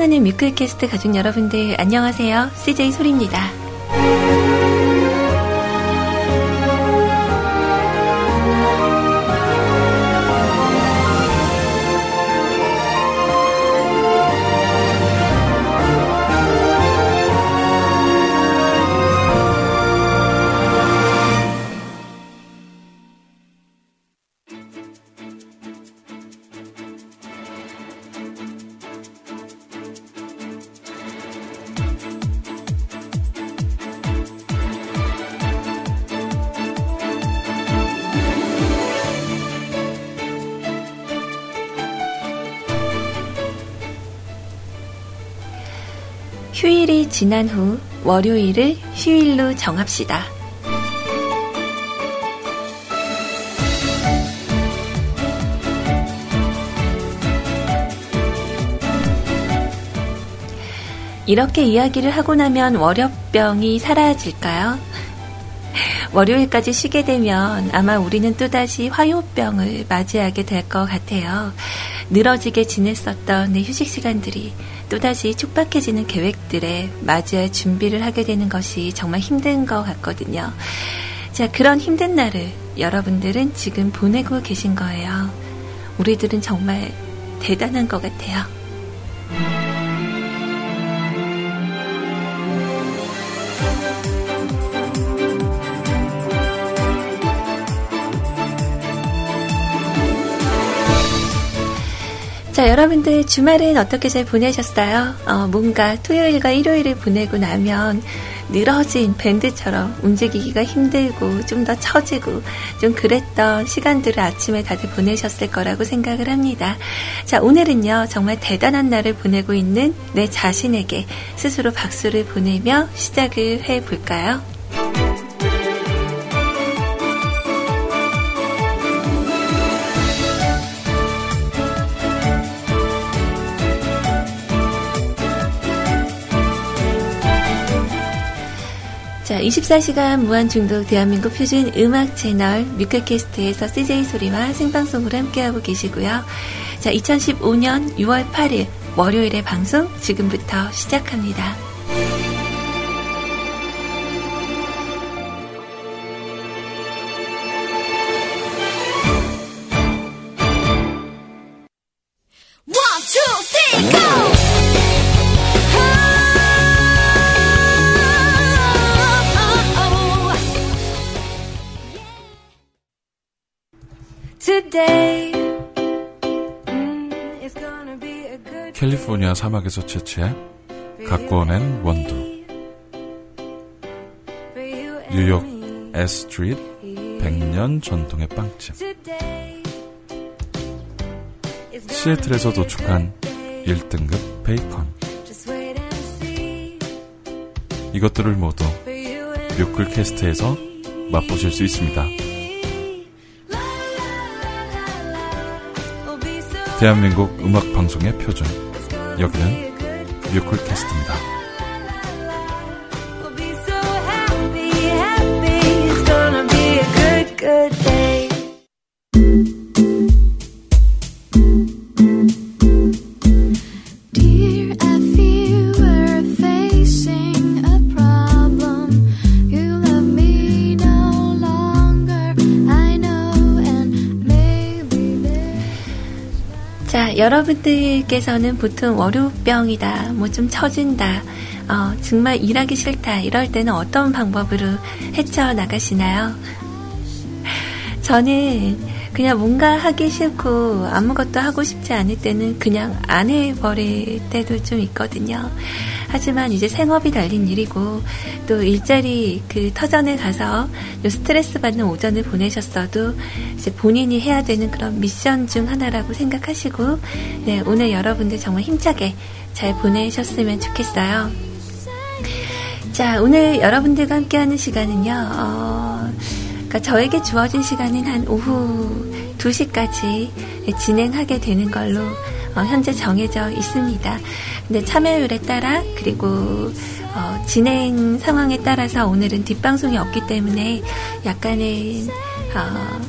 사랑하는 뮤클캐스트 가족 여러분들 안녕하세요. CJ 소리입니다. 지난 후 월요일을 휴일로 정합시다. 이렇게 이야기를 하고 나면 월요병이 사라질까요? 월요일까지 쉬게 되면 아마 우리는 또다시 화요병을 맞이하게 될 것 같아요. 늘어지게 지냈었던 내 휴식 시간들이 또다시 촉박해지는 계획들에 맞이할 준비를 하게 되는 것이 정말 힘든 것 같거든요. 자, 그런 힘든 날을 여러분들은 지금 보내고 계신 거예요. 우리들은 정말 대단한 것 같아요. 여러분들 주말은 어떻게 잘 보내셨어요? 어, 뭔가 토요일과 일요일을 보내고 나면 늘어진 밴드처럼 움직이기가 힘들고 좀 더 처지고 좀 그랬던 시간들을 아침에 다들 보내셨을 거라고 생각을 합니다. 자, 오늘은요, 정말 대단한 날을 보내고 있는 내 자신에게 스스로 박수를 보내며 시작을 해 볼까요? 자, 24시간 무한중독 대한민국 표준 음악 채널 뮤클캐스트에서 CJ 소리와 생방송으로 함께하고 계시고요. 자, 2015년 6월 8일 월요일의 방송 지금부터 시작합니다. 캘리포니아 사막에서 채취해 오낸 원두 뉴욕. 에스트리트 100년 전통의 빵집 시애틀에서 도축한 good day. 1등급 베이컨 이것들을 모두 뮤클캐스트에서 맛보실 수 있습니다. 대한민국 음악 방송의 표준 여기는 뮤클캐스트입니다. 자, 여러분들께서는 보통 월요병이다, 뭐 좀 처진다, 어, 정말 일하기 싫다, 이럴 때는 어떤 방법으로 헤쳐나가시나요? 저는 그냥 뭔가 하기 싫고 아무것도 하고 싶지 않을 때는 그냥 안 해버릴 때도 좀 있거든요. 하지만 이제 생업이 달린 일이고 또 일자리 그 터전에 가서 스트레스 받는 오전을 보내셨어도 이제 본인이 해야 되는 그런 미션 중 하나라고 생각하시고 네, 오늘 여러분들 정말 힘차게 잘 보내셨으면 좋겠어요. 자, 오늘 여러분들과 함께하는 시간은요, 어, 그러니까 저에게 주어진 시간은 한 오후 2시까지 진행하게 되는 걸로 어, 현재 정해져 있습니다. 근데 참여율에 따라 그리고 어, 진행 상황에 따라서 오늘은 뒷방송이 없기 때문에 약간의 어,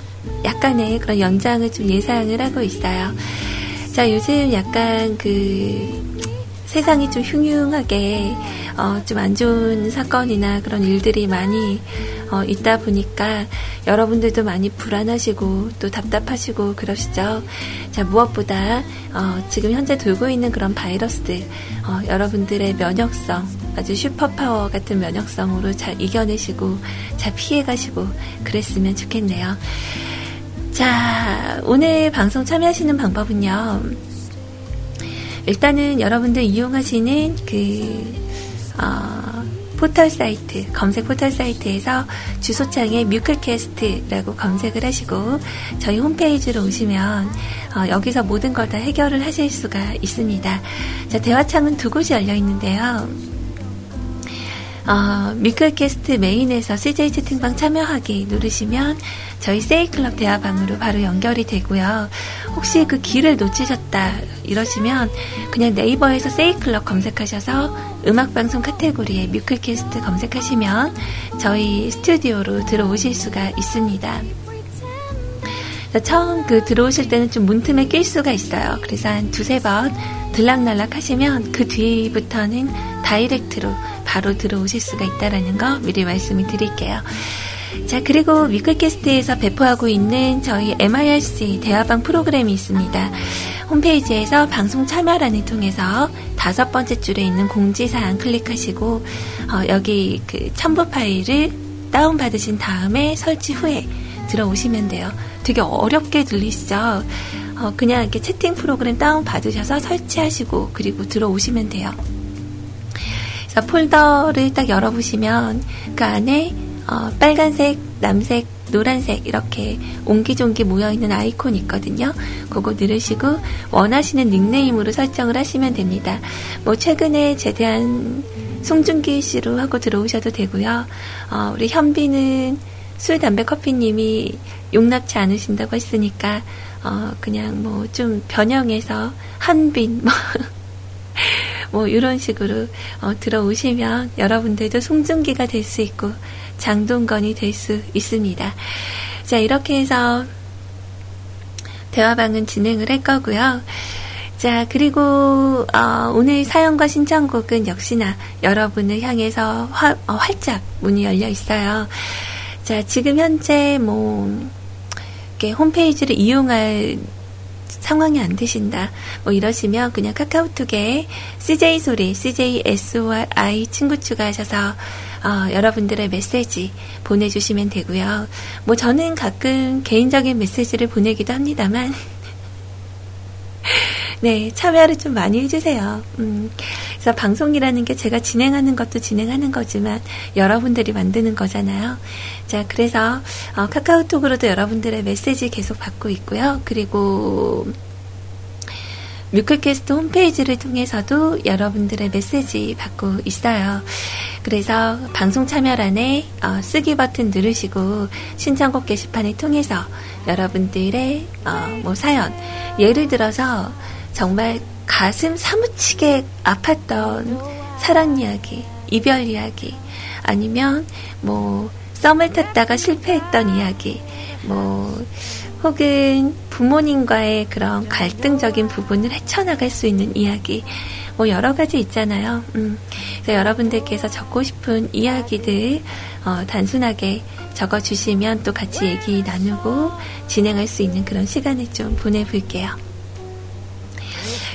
약간의 그런 연장을 좀 예상을 하고 있어요. 자, 요즘 약간 그 세상이 좀 흉흉하게 어, 좀 안 좋은 사건이나 그런 일들이 많이 어, 있다 보니까 여러분들도 많이 불안하시고 또 답답하시고 그러시죠. 자 무엇보다 어, 지금 현재 돌고 있는 그런 바이러스들 어, 여러분들의 면역성 아주 슈퍼파워 같은 면역성으로 잘 이겨내시고 잘 피해가시고 그랬으면 좋겠네요. 자 오늘 방송 참여하시는 방법은요. 일단은 여러분들 이용하시는 그 어, 포털 사이트 검색 포털 사이트에서 주소창에 뮤클캐스트라고 검색을 하시고 저희 홈페이지로 오시면 어, 여기서 모든 걸 다 해결을 하실 수가 있습니다. 자 대화창은 두 곳이 열려 있는데요. 어, 뮤클캐스트 메인에서 CJ 채팅방 참여하기 누르시면 저희 세이클럽 대화방으로 바로 연결이 되고요. 혹시 그 길을 놓치셨다 이러시면 그냥 네이버에서 세이클럽 검색하셔서 음악방송 카테고리에 뮤클캐스트 검색하시면 저희 스튜디오로 들어오실 수가 있습니다. 처음 그 들어오실 때는 좀 문틈에 낄 수가 있어요. 그래서 한 두세 번 들락날락 하시면 그 뒤부터는 다이렉트로 바로 들어오실 수가 있다라는 거 미리 말씀을 드릴게요. 자, 그리고 위클캐스트에서 배포하고 있는 저희 MIRC 대화방 프로그램이 있습니다. 홈페이지에서 방송 참여란을 통해서 다섯 번째 줄에 있는 공지사항 클릭하시고, 어, 여기 그 첨부 파일을 다운받으신 다음에 설치 후에 들어오시면 돼요. 되게 어렵게 들리시죠? 어, 그냥 이렇게 채팅 프로그램 다운받으셔서 설치하시고, 그리고 들어오시면 돼요. 그래서 폴더를 딱 열어보시면 그 안에 어, 빨간색, 남색, 노란색 이렇게 옹기종기 모여있는 아이콘이 있거든요. 그거 누르시고 원하시는 닉네임으로 설정을 하시면 됩니다. 뭐 최근에 제대한 송중기 씨로 하고 들어오셔도 되고요. 어, 우리 현비는 술, 담배, 커피님이 용납치 않으신다고 했으니까 어, 그냥 뭐 좀 변형해서 한빈 뭐 뭐 이런 식으로 어, 들어오시면 여러분들도 송중기가 될 수 있고 장동건이 될 수 있습니다. 자 이렇게 해서 대화방은 진행을 할 거고요. 자 그리고 어, 오늘 사연과 신청곡은 역시나 여러분을 향해서 화, 어, 활짝 문이 열려 있어요. 자 지금 현재 뭐 이렇게 홈페이지를 이용할 상황이 안 되신다. 뭐 이러시면 그냥 카카오톡에 CJ 소리, CJ SORI 친구 추가하셔서 어, 여러분들의 메시지 보내주시면 되고요. 뭐 저는 가끔 개인적인 메시지를 보내기도 합니다만 네, 참여를 좀 많이 해주세요. 음, 그래서 방송이라는 게 제가 진행하는 것도 진행하는 거지만 여러분들이 만드는 거잖아요. 자, 그래서 어, 카카오톡으로도 여러분들의 메시지 계속 받고 있고요. 그리고 뮤클캐스트 홈페이지를 통해서도 여러분들의 메시지 받고 있어요. 그래서 방송 참여란에 어, 쓰기 버튼 누르시고 신청곡 게시판을 통해서 여러분들의 어, 뭐 사연 예를 들어서 정말 가슴 사무치게 아팠던 사랑 이야기, 이별 이야기, 아니면 뭐 썸을 탔다가 실패했던 이야기, 뭐 혹은 부모님과의 그런 갈등적인 부분을 헤쳐나갈 수 있는 이야기, 뭐 여러 가지 있잖아요. 음, 그래서 여러분들께서 적고 싶은 이야기들 어, 단순하게 적어주시면 또 같이 얘기 나누고 진행할 수 있는 그런 시간을 좀 보내볼게요.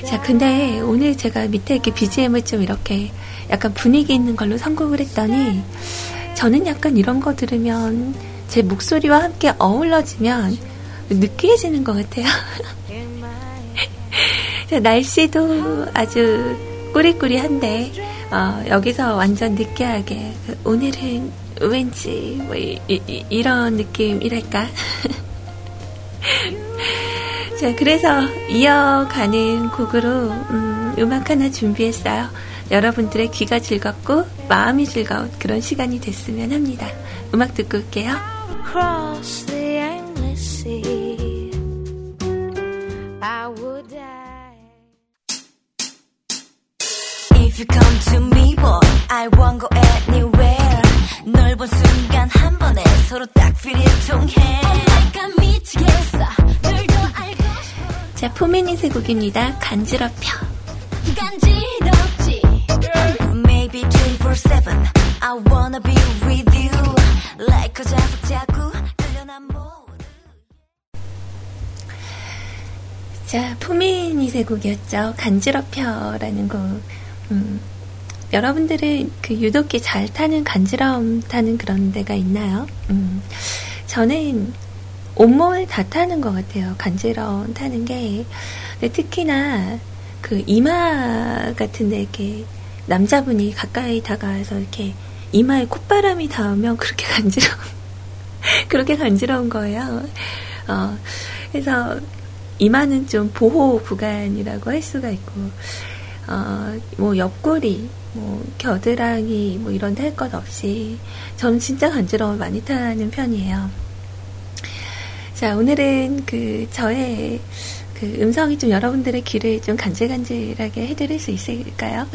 자, 근데 오늘 제가 밑에 이렇게 BGM을 좀 이렇게 약간 분위기 있는 걸로 선곡을 했더니 저는 약간 이런 거 들으면 제 목소리와 함께 어울러지면 느끼해지는 것 같아요. 자, 날씨도 아주 꾸리꾸리한데 어, 여기서 완전 느끼하게 그 오늘은 왠지 뭐 이, 런 느낌이랄까. 자, 그래서 이어가는 곡으로 음, 음악 하나 준비했어요. 여러분들의 귀가 즐겁고 마음이 즐거운 그런 시간이 됐으면 합니다. 음악 듣고 올게요. If you come to me, boy, I won't go anywhere. 널 본 순간 한 번에 서로 딱 필이 통해. Oh my God, 미치겠어. 자, 포미닛 의 곡입니다. 간지럽혀. 간지럽혀. 24/7 I wanna be with you like a 자석 자꾸 끌려난 모두 자, 푸미닛의 곡이었죠. 간지럽혀라는 곡. 음, 여러분들은 그 유독히 잘 타는 간지러움 타는 그런 데가 있나요? 음, 저는 온몸을 다 타는 것 같아요. 간지러움 타는 게. 특히나 그 이마 같은데 이렇게 남자분이 가까이 다가와서 이렇게 이마에 콧바람이 닿으면 그렇게 간지러운, 그렇게 간지러운 거예요. 어, 그래서 이마는 좀 보호 구간이라고 할 수가 있고, 어, 뭐 옆구리, 뭐 겨드랑이, 뭐 이런 데 할 것 없이 저는 진짜 간지러움을 많이 타는 편이에요. 자, 오늘은 그 저의 그 음성이 좀 여러분들의 귀를 좀 간질간질하게 해드릴 수 있을까요?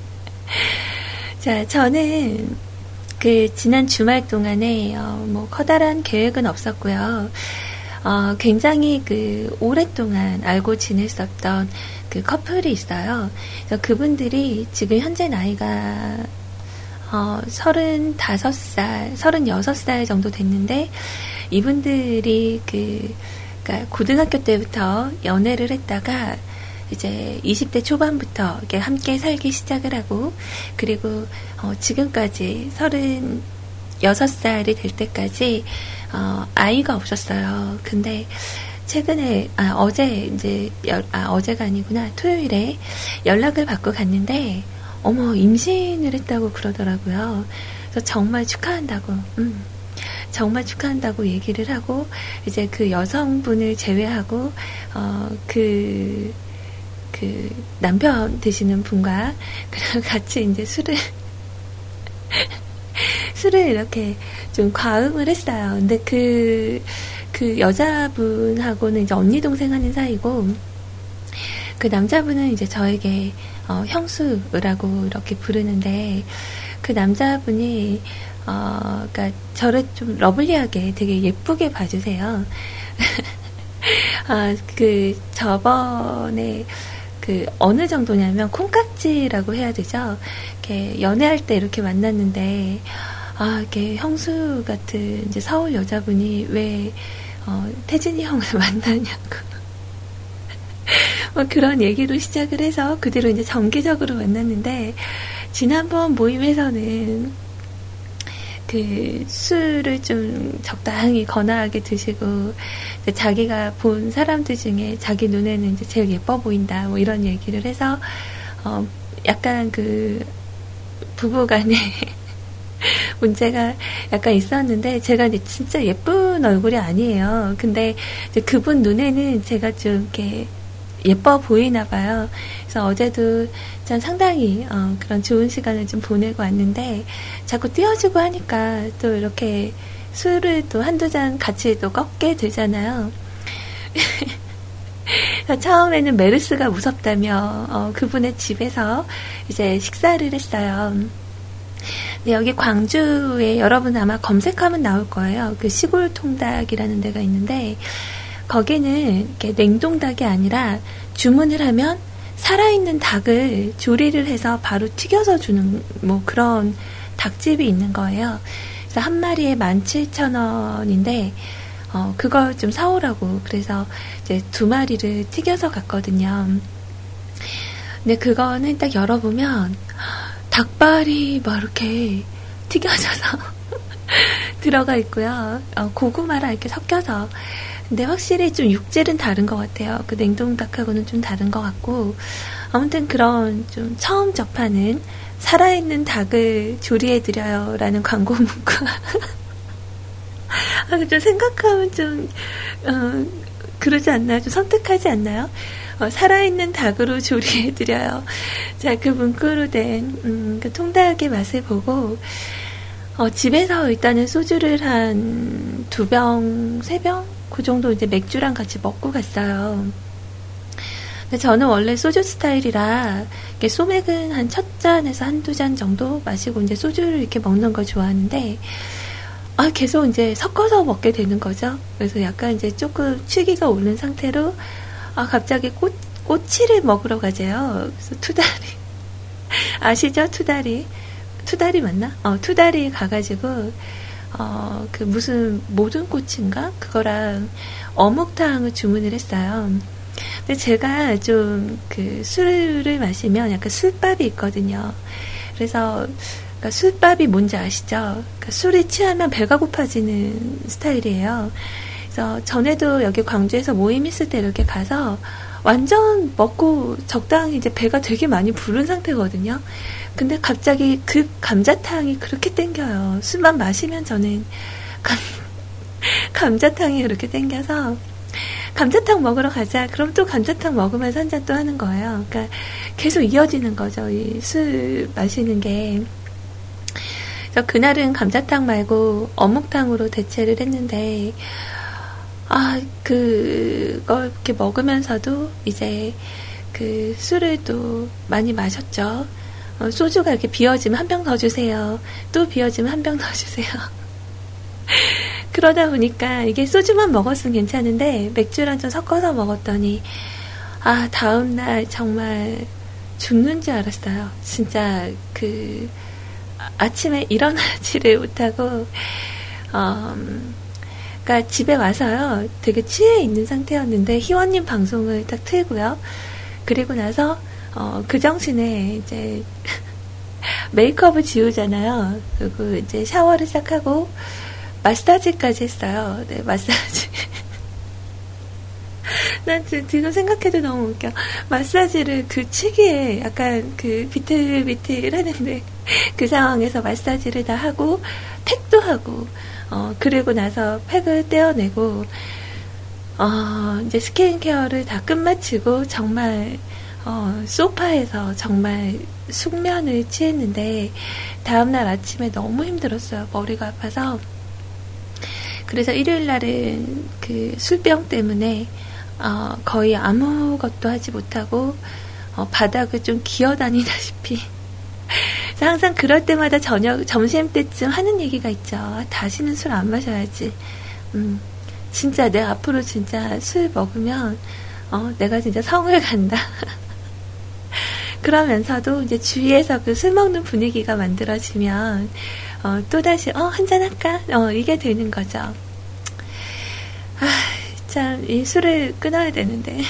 자, 저는 그 지난 주말 동안에 어, 뭐 커다란 계획은 없었고요. 어, 굉장히 그 오랫동안 알고 지냈었던 그 커플이 있어요. 그분들이 지금 현재 나이가 어, 35살, 36살 정도 됐는데, 이분들이 그, 그니까 고등학교 때부터 연애를 했다가, 이제 20대 초반부터 함께 살기 시작을 하고, 그리고, 어, 지금까지 36살이 될 때까지, 어, 아이가 없었어요. 근데, 최근에, 아, 어제, 이제, 열- 아, 어제가 아니구나. 토요일에 연락을 받고 갔는데, 어머, 임신을 했다고 그러더라고요. 그래서 정말 축하한다고, 음, 정말 축하한다고 얘기를 하고, 이제 그 여성분을 제외하고, 어, 그, 그, 남편 되시는 분과, 그랑 같이 이제 술을, 술을 이렇게 좀 과음을 했어요. 근데 그, 그 여자분하고는 이제 언니 동생 하는 사이고, 그 남자분은 이제 저에게 어, 형수라고 이렇게 부르는데 그 남자분이 어, 그러니까 저를 좀 러블리하게 되게 예쁘게 봐주세요. 아, 그 저번에 그 어느 정도냐면 콩깍지라고 해야 되죠. 이렇게 연애할 때 이렇게 만났는데 아, 이렇게 형수 같은 이제 서울 여자분이 왜 어, 태진이 형을 만나냐고. 뭐 그런 얘기로 시작을 해서 그 뒤로 이제 정기적으로 만났는데 지난번 모임에서는 그 술을 좀 적당히 거나하게 드시고 자기가 본 사람들 중에 자기 눈에는 이제 제일 예뻐 보인다 뭐 이런 얘기를 해서 어 약간 그 부부간에 문제가 약간 있었는데 제가 이제 진짜 예쁜 얼굴이 아니에요. 근데 그분 눈에는 제가 좀 이렇게 예뻐 보이나 봐요. 그래서 어제도 전 상당히 어, 그런 좋은 시간을 좀 보내고 왔는데 자꾸 띄워주고 하니까 또 이렇게 술을 또 한두 잔 같이 또 꺾게 되잖아요. 처음에는 메르스가 무섭다며 어, 그분의 집에서 이제 식사를 했어요. 근데 여기 광주에 여러분 아마 검색하면 나올 거예요. 그 시골 통닭이라는 데가 있는데 거기는 이렇게 냉동닭이 아니라 주문을 하면 살아있는 닭을 조리를 해서 바로 튀겨서 주는 뭐 그런 닭집이 있는 거예요. 그래서 한 마리에 17,000원인데 어, 그걸 좀 사오라고 그래서 이제 두 마리를 튀겨서 갔거든요. 근데 그거는 딱 열어보면 닭발이 막 이렇게 튀겨져서 들어가 있고요. 어, 고구마랑 이렇게 섞여서. 근데 확실히 좀 육질은 다른 것 같아요. 그 냉동 닭하고는 좀 다른 것 같고. 아무튼 그런 좀 처음 접하는 살아있는 닭을 조리해드려요. 라는 광고 문구가. 아, 좀 생각하면 좀, 어, 그러지 않나요? 좀 선택하지 않나요? 어, 살아있는 닭으로 조리해드려요. 자, 그 문구로 된, 음, 그 통닭의 맛을 보고, 어, 집에서 일단은 소주를 한 두 병, 세 병? 그 정도 이제 맥주랑 같이 먹고 갔어요. 근데 저는 원래 소주 스타일이라, 소맥은 한 첫 잔에서 한두 잔 정도 마시고 이제 소주를 이렇게 먹는 걸 좋아하는데, 아, 계속 이제 섞어서 먹게 되는 거죠. 그래서 약간 이제 조금 취기가 오른 상태로, 아, 갑자기 꽃, 꼬치를 먹으러 가재요. 그래서 투다리. 아시죠? 투다리. 투다리 맞나? 어, 투다리 가가지고, 어, 그 무슨 모든 꽃인가? 그거랑 어묵탕을 주문을 했어요. 근데 제가 좀 그 술을 마시면 약간 술밥이 있거든요. 그래서 그러니까 술밥이 뭔지 아시죠? 그러니까 술이 취하면 배가 고파지는 스타일이에요. 그래서 전에도 여기 광주에서 모임 있을 때 이렇게 가서 완전 먹고 적당히 이제 배가 되게 많이 부른 상태거든요. 근데 갑자기 그 감자탕이 그렇게 땡겨요. 술만 마시면 저는 감, 감자탕이 그렇게 땡겨서 감자탕 먹으러 가자. 그럼 또 감자탕 먹으면서 한 잔 또 하는 거예요. 그러니까 계속 이어지는 거죠. 이 술 마시는 게. 그래서 그날은 감자탕 말고 어묵탕으로 대체를 했는데, 아, 그걸 이렇게 먹으면서도 이제 그 술을 또 많이 마셨죠. 어, 소주가 이렇게 비어지면 한 병 더 주세요. 또 비어지면 한 병 더 주세요. 그러다 보니까 이게 소주만 먹었으면 괜찮은데 맥주랑 좀 섞어서 먹었더니 아 다음날 정말 죽는 줄 알았어요. 진짜 그 아- 아침에 일어나지를 못하고 음, 그러니까 집에 와서요 되게 취해 있는 상태였는데 희원님 방송을 딱 틀고요. 그리고 나서 어, 그 정신에 이제 메이크업을 지우잖아요. 그리고 이제 샤워를 시작하고 마사지까지 했어요. 네, 마사지. 난 지- 지금 생각해도 너무 웃겨. 마사지를 그 치기에 약간 그 비틀비틀 하는데 그 상황에서 마사지를 다 하고 팩도 하고 어 그리고 나서 팩을 떼어내고 어 이제 스킨케어를 다 끝마치고 정말 어 소파에서 정말 숙면을 취했는데 다음날 아침에 너무 힘들었어요. 머리가 아파서 그래서 일요일 날은 그 술병 때문에 어, 거의 아무것도 하지 못하고 어, 바닥을 좀 기어다니다시피 항상 그럴 때마다 저녁 점심 때쯤 하는 얘기가 있죠. 아, 다시는 술 안 마셔야지. 음, 진짜 내가 앞으로 진짜 술 먹으면 어, 내가 진짜 성을 간다. 그러면서도 이제 주위에서 그 술 먹는 분위기가 만들어지면 어, 또다시 어, 한잔 할까? 어, 이게 되는 거죠. 아, 참, 이 술을 끊어야 되는데.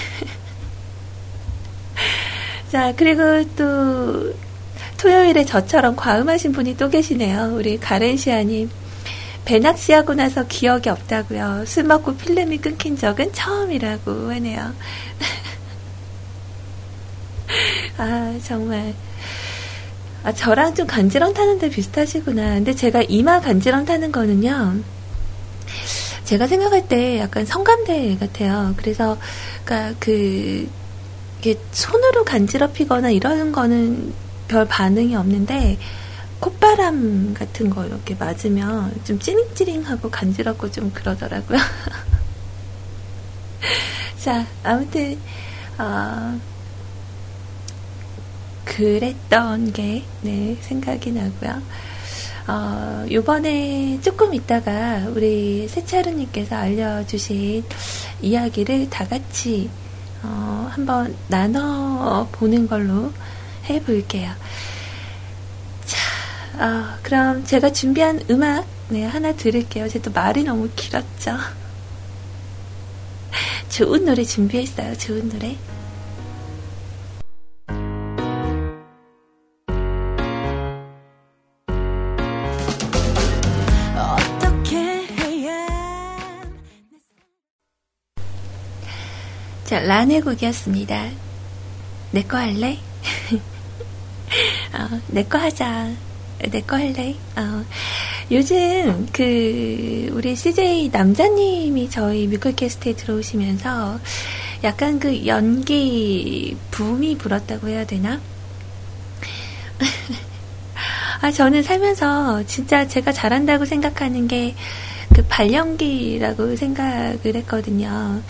자, 그리고 또, 토요일에 저처럼 과음하신 분이 또 계시네요. 우리 가렌시아님. 배낚시하고 나서 기억이 없다고요. 술 먹고 필름이 끊긴 적은 처음이라고 하네요. 아, 정말. 아, 저랑 좀 간지럼 타는데 비슷하시구나. 근데 제가 이마 간지럼 타는 거는요. 제가 생각할 때 약간 성감대 같아요. 그래서, 그니까 그, 이게 손으로 간지럽히거나 이러는 거는 별 반응이 없는데, 콧바람 같은 거 이렇게 맞으면 좀 찌링찌링하고 간지럽고 좀 그러더라고요. 자, 아무튼, 어, 그랬던 게, 네, 생각이 나고요. 어, 요번에 조금 있다가 우리 세차루님께서 알려주신 이야기를 다 같이, 어, 한번 나눠보는 걸로 해볼게요. 자, 어, 그럼 제가 준비한 음악, 네, 하나 들을게요. 제 또 말이 너무 길었죠. 좋은 노래 준비했어요. 좋은 노래. 자, 란의 곡이었습니다. 내 거 할래? 어, 내거 하자. 내 거 할래? 어, 요즘 그 우리 CJ 남자님이 저희 뮤클캐스트에 들어오시면서 약간 그 연기 붐이 불었다고 해야 되나? 아, 저는 살면서 진짜 제가 잘한다고 생각하는 게 그 발연기라고 생각을 했거든요.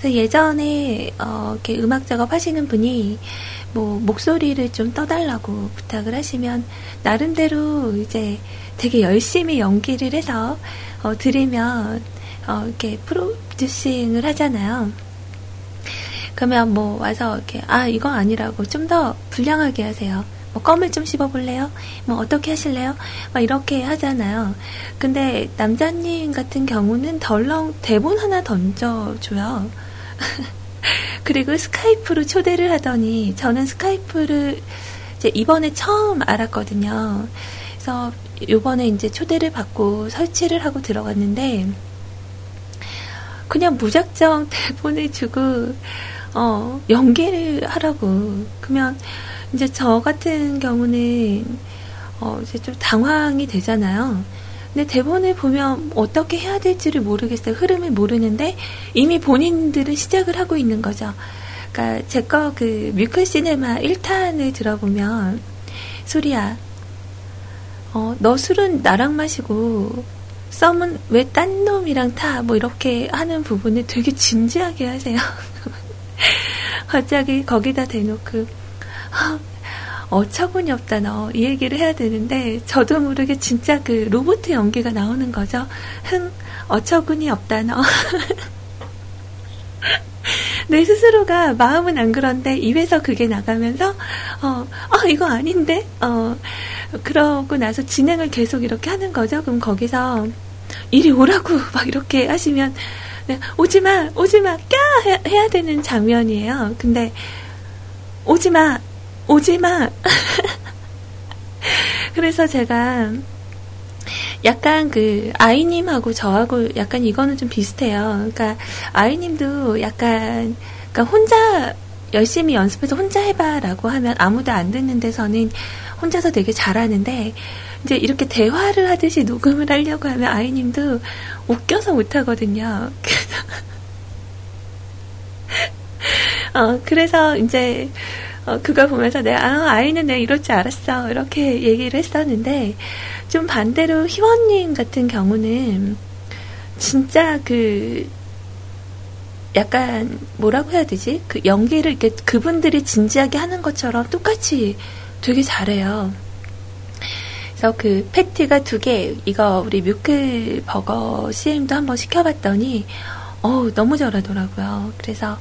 그래서 예전에 어, 이렇게 음악 작업하시는 분이 뭐 목소리를 좀 떠달라고 부탁을 하시면 나름대로 이제 되게 열심히 연기를 해서 어, 들으면 어, 이렇게 프로듀싱을 하잖아요. 그러면 뭐 와서 이렇게 아 이거 아니라고 좀 더 불량하게 하세요. 뭐 껌을 좀 씹어볼래요? 뭐 어떻게 하실래요? 막 이렇게 하잖아요. 근데 남자님 같은 경우는 덜렁 대본 하나 던져줘요. 그리고 스카이프로 초대를 하더니 저는 스카이프를 이제 이번에 처음 알았거든요. 그래서 요번에 이제 초대를 받고 설치를 하고 들어갔는데 그냥 무작정 대본을 주고 어 연기를 하라고 그러면 이제 저 같은 경우는 어 이제 좀 당황이 되잖아요. 근데 대본을 보면 어떻게 해야 될지를 모르겠어요. 흐름을 모르는데 이미 본인들은 시작을 하고 있는 거죠. 그러니까 제 거 그 뮤클 시네마 1탄을 들어보면 소리야 어, 너 술은 나랑 마시고 썸은 왜 딴 놈이랑 타? 뭐 이렇게 하는 부분을 되게 진지하게 하세요. 갑자기 거기다 대놓고 아, 어처구니 없다 너 이 얘기를 해야 되는데 저도 모르게 진짜 그 로봇 연기가 나오는 거죠. 흥 어처구니 없다 너. 내 스스로가 마음은 안 그런데 입에서 그게 나가면서 어, 아 이거 아닌데 어 그러고 나서 진행을 계속 이렇게 하는 거죠. 그럼 거기서 이리 오라고 막 이렇게 하시면 네, 오지마 오지마 까 해- 해야 되는 장면이에요. 근데 오지마 오지 마 그래서 제가 약간 그 아이님하고 저하고 약간 이거는 좀 비슷해요. 그러니까 아이님도 약간 그러니까 혼자 열심히 연습해서 혼자 해봐라고 하면 아무도 안 듣는 데서는 혼자서 되게 잘하는데 이제 이렇게 대화를 하듯이 녹음을 하려고 하면 아이님도 웃겨서 못하거든요. 어, 그래서 이제 어, 그걸 보면서 내가 아, 아이는 내가 이럴 줄 알았어 이렇게 얘기를 했었는데 좀 반대로 희원님 같은 경우는 진짜 그 약간 뭐라고 해야 되지? 그 연기를 이렇게 그분들이 진지하게 하는 것처럼 똑같이 되게 잘해요. 그래서 그 패티가 두 개, 이거 우리 뮤클 버거 CM도 한번 시켜봤더니, 어우, 너무 잘하더라고요. 그래서,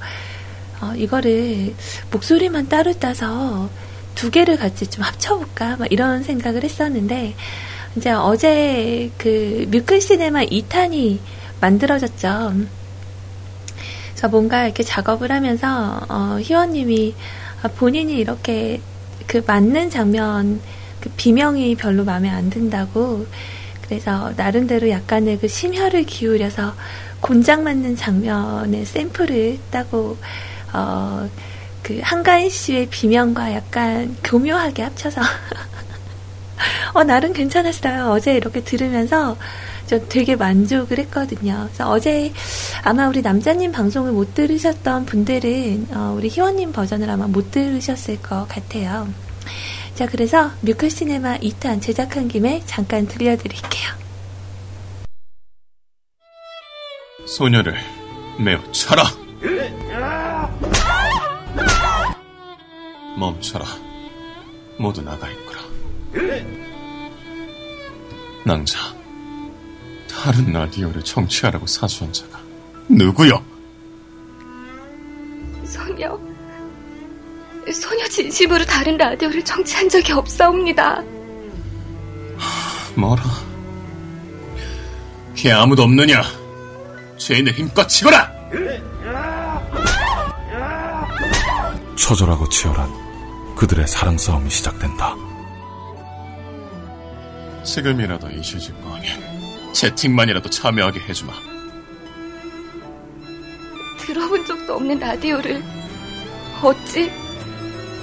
어, 이거를 목소리만 따로 따서 두 개를 같이 좀 합쳐볼까? 막 이런 생각을 했었는데, 이제 어제 그 뮤클 시네마 2탄이 만들어졌죠. 그래서 뭔가 이렇게 작업을 하면서, 어, 희원님이 아, 본인이 이렇게 그 맞는 장면, 그 비명이 별로 마음에 안 든다고, 그래서 나름대로 약간의 그 심혈을 기울여서 곤장 맞는 장면의 샘플을 따고, 어, 그 한가인 씨의 비명과 약간 교묘하게 합쳐서, 어, 나름 괜찮았어요. 어제 이렇게 들으면서 저 되게 만족을 했거든요. 그래서 어제 아마 우리 남자님 방송을 못 들으셨던 분들은 어, 우리 희원님 버전을 아마 못 들으셨을 것 같아요. 자, 그래서 뮤클 시네마 2탄 제작한 김에 잠깐 들려드릴게요. 소녀를 매우 쳐라. 멈춰라. 모두 나가 있거라. 낭자, 다른 라디오를 청취하라고 사수한 자가 누구여? 소녀, 소녀 진심으로 다른 라디오를 청취한 적이 없사옵니다. 뭐라? 걔 아무도 없느냐? 죄인을 힘껏 치거라! 처절하고 치열한 그들의 사랑 싸움이 시작된다. 지금이라도 이슈질 거니 채팅만이라도 참여하게 해주마. 들어본 적도 없는 라디오를 어찌,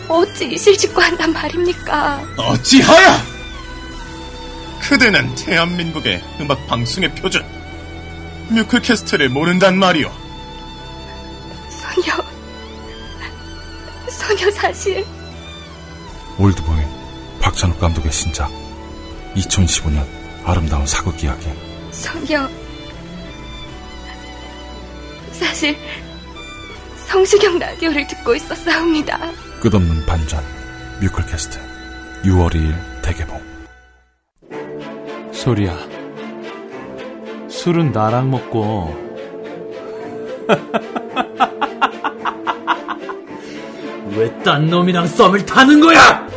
어찌 이실직고 한단 말입니까? 어찌하여! 그대는 대한민국의 음악 방송의 표준 뮤클캐스트를 모른단 말이오. 소녀, 소녀 사실 올드보이 박찬욱 감독의 신작 2015년 아름다운 사극 이야기 소녀 사실 성시경 라디오를 듣고 있었사옵니다. 끝없는 반전 뮤클캐스트 6월 2일 대개봉 소리야. 술은 나랑 먹고. 왜 딴 놈이랑 썸을 타는 거야?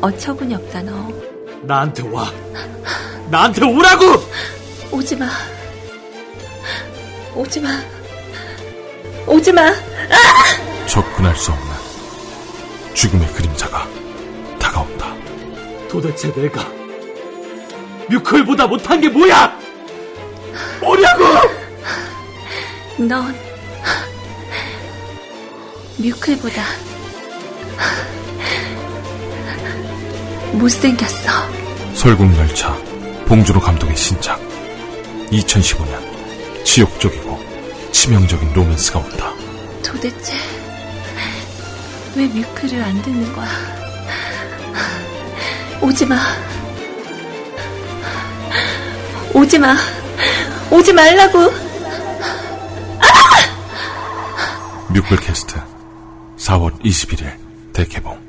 어처구니 없다 너. 나한테 와. 나한테 오라고! 오지 마. 오지 마. 오지 마. 접근할 수 없는 죽음의 그림자가 다가온다. 도대체 내가 뮤클보다 못한 게 뭐야? 뭐냐고! 넌 뮤클보다 못생겼어. 설국열차 봉준호 감독의 신작 2015년 지옥적이고 치명적인 로맨스가 온다. 도대체 왜 뮤클을 안 듣는 거야? 오지 마. 오지 마. 오지 말라고. 뮤클캐스트 4월 21일 대개봉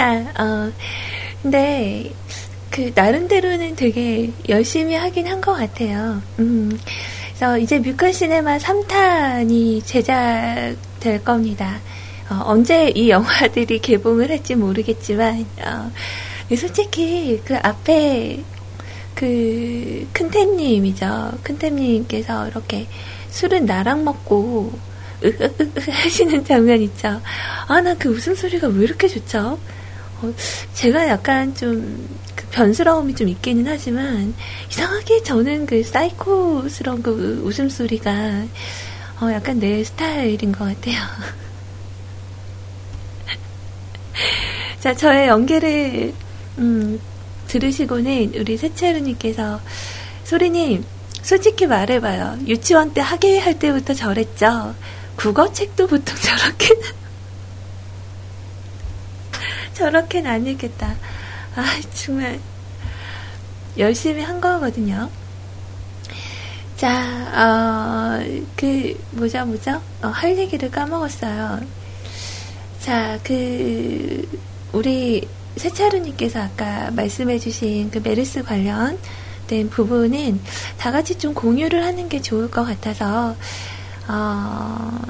자, 어, 근데, 그, 나름대로는 되게 열심히 하긴 한 것 같아요. 음, 그래서 이제 뮤클 시네마 3탄이 제작될 겁니다. 어, 언제 이 영화들이 개봉을 할지 모르겠지만, 어, 솔직히 그 앞에 그 큰템님이죠. 큰템님께서 이렇게 술은 나랑 먹고 으으으 하시는 장면 있죠. 아, 나 그 웃음소리가 왜 이렇게 좋죠? 어, 제가 약간 좀, 그 변스러움이 좀 있기는 하지만, 이상하게 저는 그 사이코스러운 그 웃음소리가, 어, 약간 내 스타일인 것 같아요. 자, 저의 연기를, 음, 들으시고는 우리 세채루님께서, 소리님, 솔직히 말해봐요. 유치원 때 학예할 때부터 저랬죠? 국어책도 보통 저렇게는, 저렇게는 아니겠다. 아, 정말, 열심히 한 거거든요. 자, 어, 그, 뭐죠, 뭐죠? 어, 할 얘기를 까먹었어요. 자, 그, 우리 세차루님께서 아까 말씀해주신 그 메르스 관련된 부분은 다 같이 좀 공유를 하는 게 좋을 것 같아서, 어,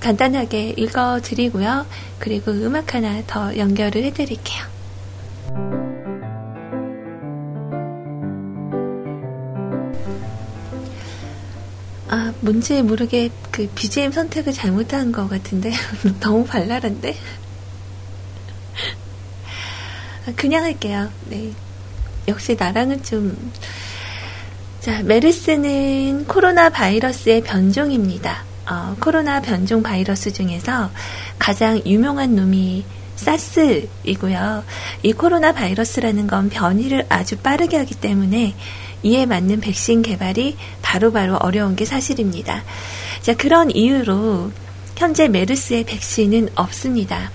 간단하게 읽어드리고요. 그리고 음악 하나 더 연결을 해드릴게요. 아, 뭔지 모르게 그 BGM 선택을 잘못한 것 같은데. 너무 발랄한데? 아, 그냥 할게요. 네. 역시 나랑은 좀. 자, 메르스는 코로나 바이러스의 변종입니다. 어, 코로나 변종 바이러스 중에서 가장 유명한 놈이 사스이고요. 이 코로나 바이러스라는 건 변이를 아주 빠르게 하기 때문에 이에 맞는 백신 개발이 바로바로 어려운 게 사실입니다. 자, 그런 이유로 현재 메르스의 백신은 없습니다.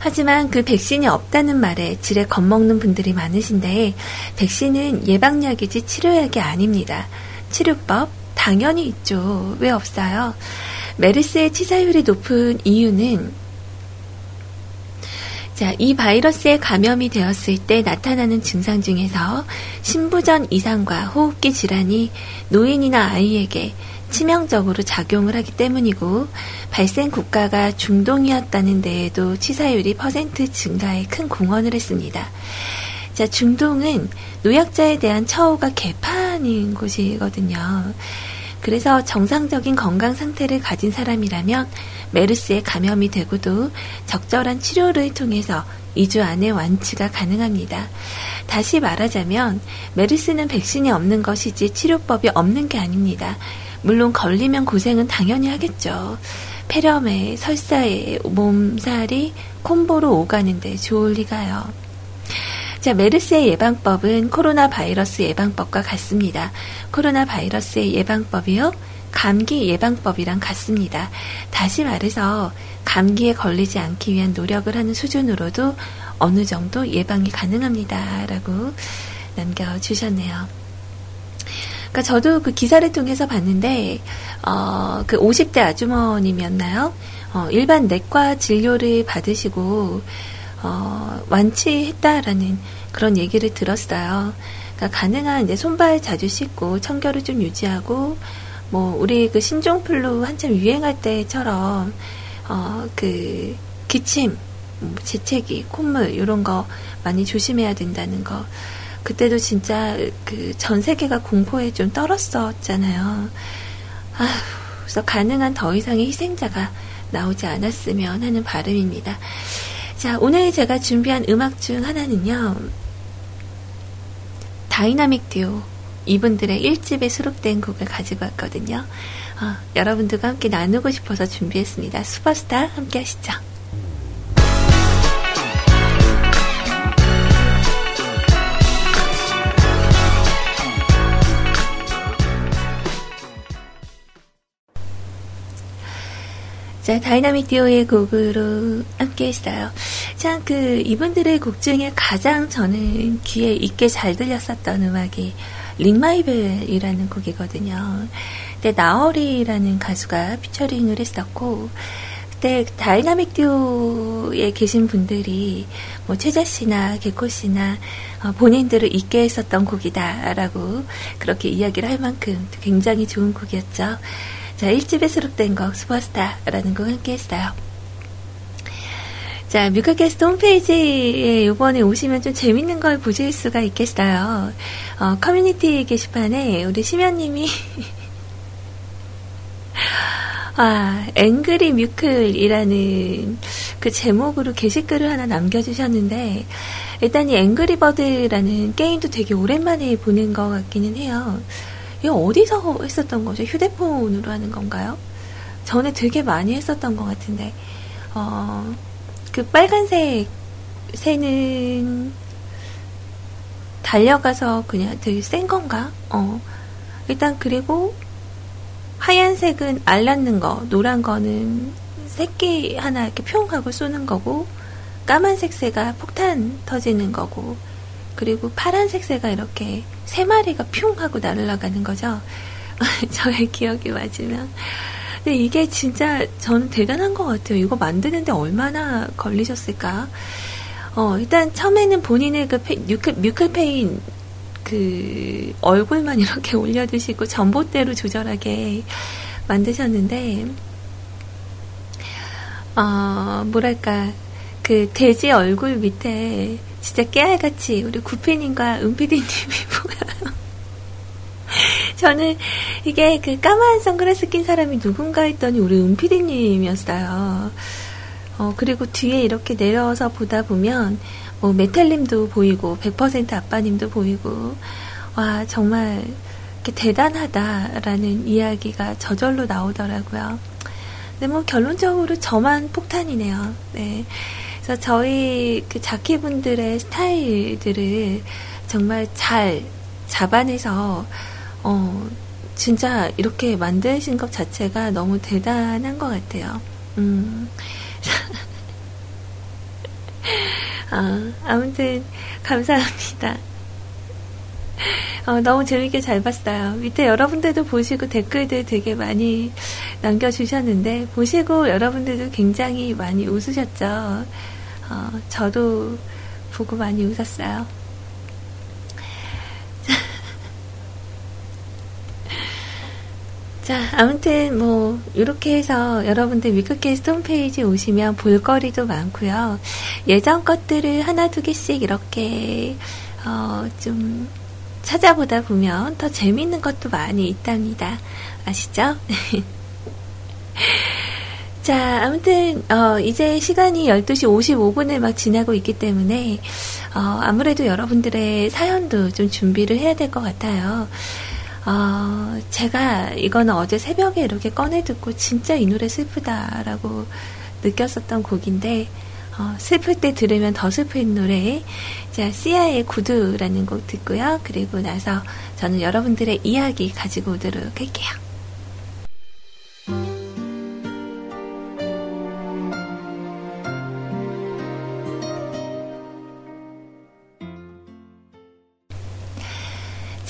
하지만 그 백신이 없다는 말에 지레 겁먹는 분들이 많으신데 백신은 예방약이지 치료약이 아닙니다. 치료법 당연히 있죠. 왜 없어요? 메르스의 치사율이 높은 이유는 자, 이 바이러스에 감염이 되었을 때 나타나는 증상 중에서 신부전 이상과 호흡기 질환이 노인이나 아이에게 치명적으로 작용을 하기 때문이고 발생 국가가 중동이었다는 데에도 치사율이 퍼센트 증가에 큰 공헌을 했습니다. 자, 중동은 노약자에 대한 처우가 개판인 곳이거든요. 그래서 정상적인 건강 상태를 가진 사람이라면 메르스에 감염이 되고도 적절한 치료를 통해서 2주 안에 완치가 가능합니다. 다시 말하자면 메르스는 백신이 없는 것이지 치료법이 없는 게 아닙니다. 물론 걸리면 고생은 당연히 하겠죠. 폐렴에 설사에 몸살이 콤보로 오가는데 좋을 리가요. 자, 메르스의 예방법은 코로나 바이러스 예방법과 같습니다. 코로나 바이러스의 예방법이요? 감기 예방법이랑 같습니다. 다시 말해서 감기에 걸리지 않기 위한 노력을 하는 수준으로도 어느 정도 예방이 가능합니다. 라고 남겨주셨네요. 그러니까 저도 그 기사를 통해서 봤는데, 어, 그 50대 아주머님이었나요? 어, 일반 내과 진료를 받으시고, 어, 완치했다라는 그런 얘기를 들었어요. 그러니까 가능한 이제 손발 자주 씻고 청결을 좀 유지하고 뭐 우리 그 신종플루 한참 유행할 때처럼 어 그 기침, 뭐 재채기, 콧물 이런 거 많이 조심해야 된다는 거. 그때도 진짜 그 전 세계가 공포에 좀 떨었었잖아요. 아휴, 그래서 가능한 더 이상의 희생자가 나오지 않았으면 하는 바람입니다. 자, 오늘 제가 준비한 음악 중 하나는요. 다이나믹 듀오 이분들의 1집에 수록된 곡을 가지고 왔거든요. 어, 여러분들과 함께 나누고 싶어서 준비했습니다. 슈퍼스타 함께 하시죠. 자, 다이나믹 듀오의 곡으로 함께 했어요. 참, 그, 이분들의 곡 중에 가장 저는 귀에 익게 잘 들렸었던 음악이 Ring My Bell이라는 곡이거든요. 그때 나얼이라는 가수가 피처링을 했었고, 그때 다이나믹 듀오에 계신 분들이 뭐 최자 씨나 개코 씨나 어, 본인들을 있게 했었던 곡이다라고 그렇게 이야기를 할 만큼 굉장히 좋은 곡이었죠. 자, 1집에 수록된 곡 슈퍼스타라는 곡 함께 했어요. 자, 뮤카캐스트 홈페이지에 이번에 오시면 좀 재밌는 걸 보실 수가 있겠어요. 어, 커뮤니티 게시판에 우리 심연님이 아, 앵그리 뮤클이라는 그 제목으로 게시글을 하나 남겨주셨는데, 일단 이 앵그리버드라는 게임도 되게 오랜만에 보는 것 같기는 해요. 이거 어디서 했었던 거죠? 휴대폰으로 하는 건가요? 전에 되게 많이 했었던 것 같은데, 어, 그 빨간색 새는 달려가서 그냥 되게 센 건가? 어. 일단 그리고 하얀색은 알 낳는 거, 노란 거는 새끼 하나 이렇게 평 하고 쏘는 거고, 까만색 새가 폭탄 터지는 거고, 그리고 파란색 새가 이렇게 세 마리가 퓨 하고 날아가는 거죠. 저의 기억이 맞으면. 근데 이게 진짜 저는 대단한 것 같아요. 이거 만드는데 얼마나 걸리셨을까? 어, 일단 처음에는 본인의 그 페, 뮤클, 뮤클페인 그 얼굴만 이렇게 올려두시고 전봇대로 조절하게 만드셨는데, 어, 뭐랄까, 그 돼지 얼굴 밑에 진짜 깨알같이 우리 구피님과 은피디님이 보여요. 저는 이게 그 까만 선글라스 낀 사람이 누군가 했더니 우리 은피디님이었어요. 어, 그리고 뒤에 이렇게 내려서 보다 보면 뭐 메탈님도 보이고 100% 아빠님도 보이고 와 정말 이렇게 대단하다라는 이야기가 저절로 나오더라고요. 근데 뭐 결론적으로 저만 폭탄이네요. 네. 그래서 저희 그 자키분들의 스타일들을 정말 잘 잡아내서 어 진짜 이렇게 만드신 것 자체가 너무 대단한 것 같아요. 음. 아, 아무튼 감사합니다. 어, 너무 재밌게 잘 봤어요. 밑에 여러분들도 보시고 댓글들 되게 많이 남겨주셨는데, 보시고 여러분들도 굉장히 많이 웃으셨죠. 어, 저도 보고 많이 웃었어요. 자, 아무튼 뭐 이렇게 해서 여러분들 위크캐스트 홈페이지 오시면 볼거리도 많고요. 예전 것들을 하나 두 개씩 이렇게 어, 좀 찾아보다 보면 더 재밌는 것도 많이 있답니다. 아시죠? 자, 아무튼, 어, 이제 시간이 12시 55분을 막 지나고 있기 때문에, 어, 아무래도 여러분들의 사연도 좀 준비를 해야 될 것 같아요. 어, 제가 이거는 어제 새벽에 이렇게 꺼내 듣고 진짜 이 노래 슬프다라고 느꼈었던 곡인데, 어, 슬플 때 들으면 더 슬픈 노래. 자, 시아의 구두라는 곡 듣고요. 그리고 나서 저는 여러분들의 이야기 가지고 오도록 할게요.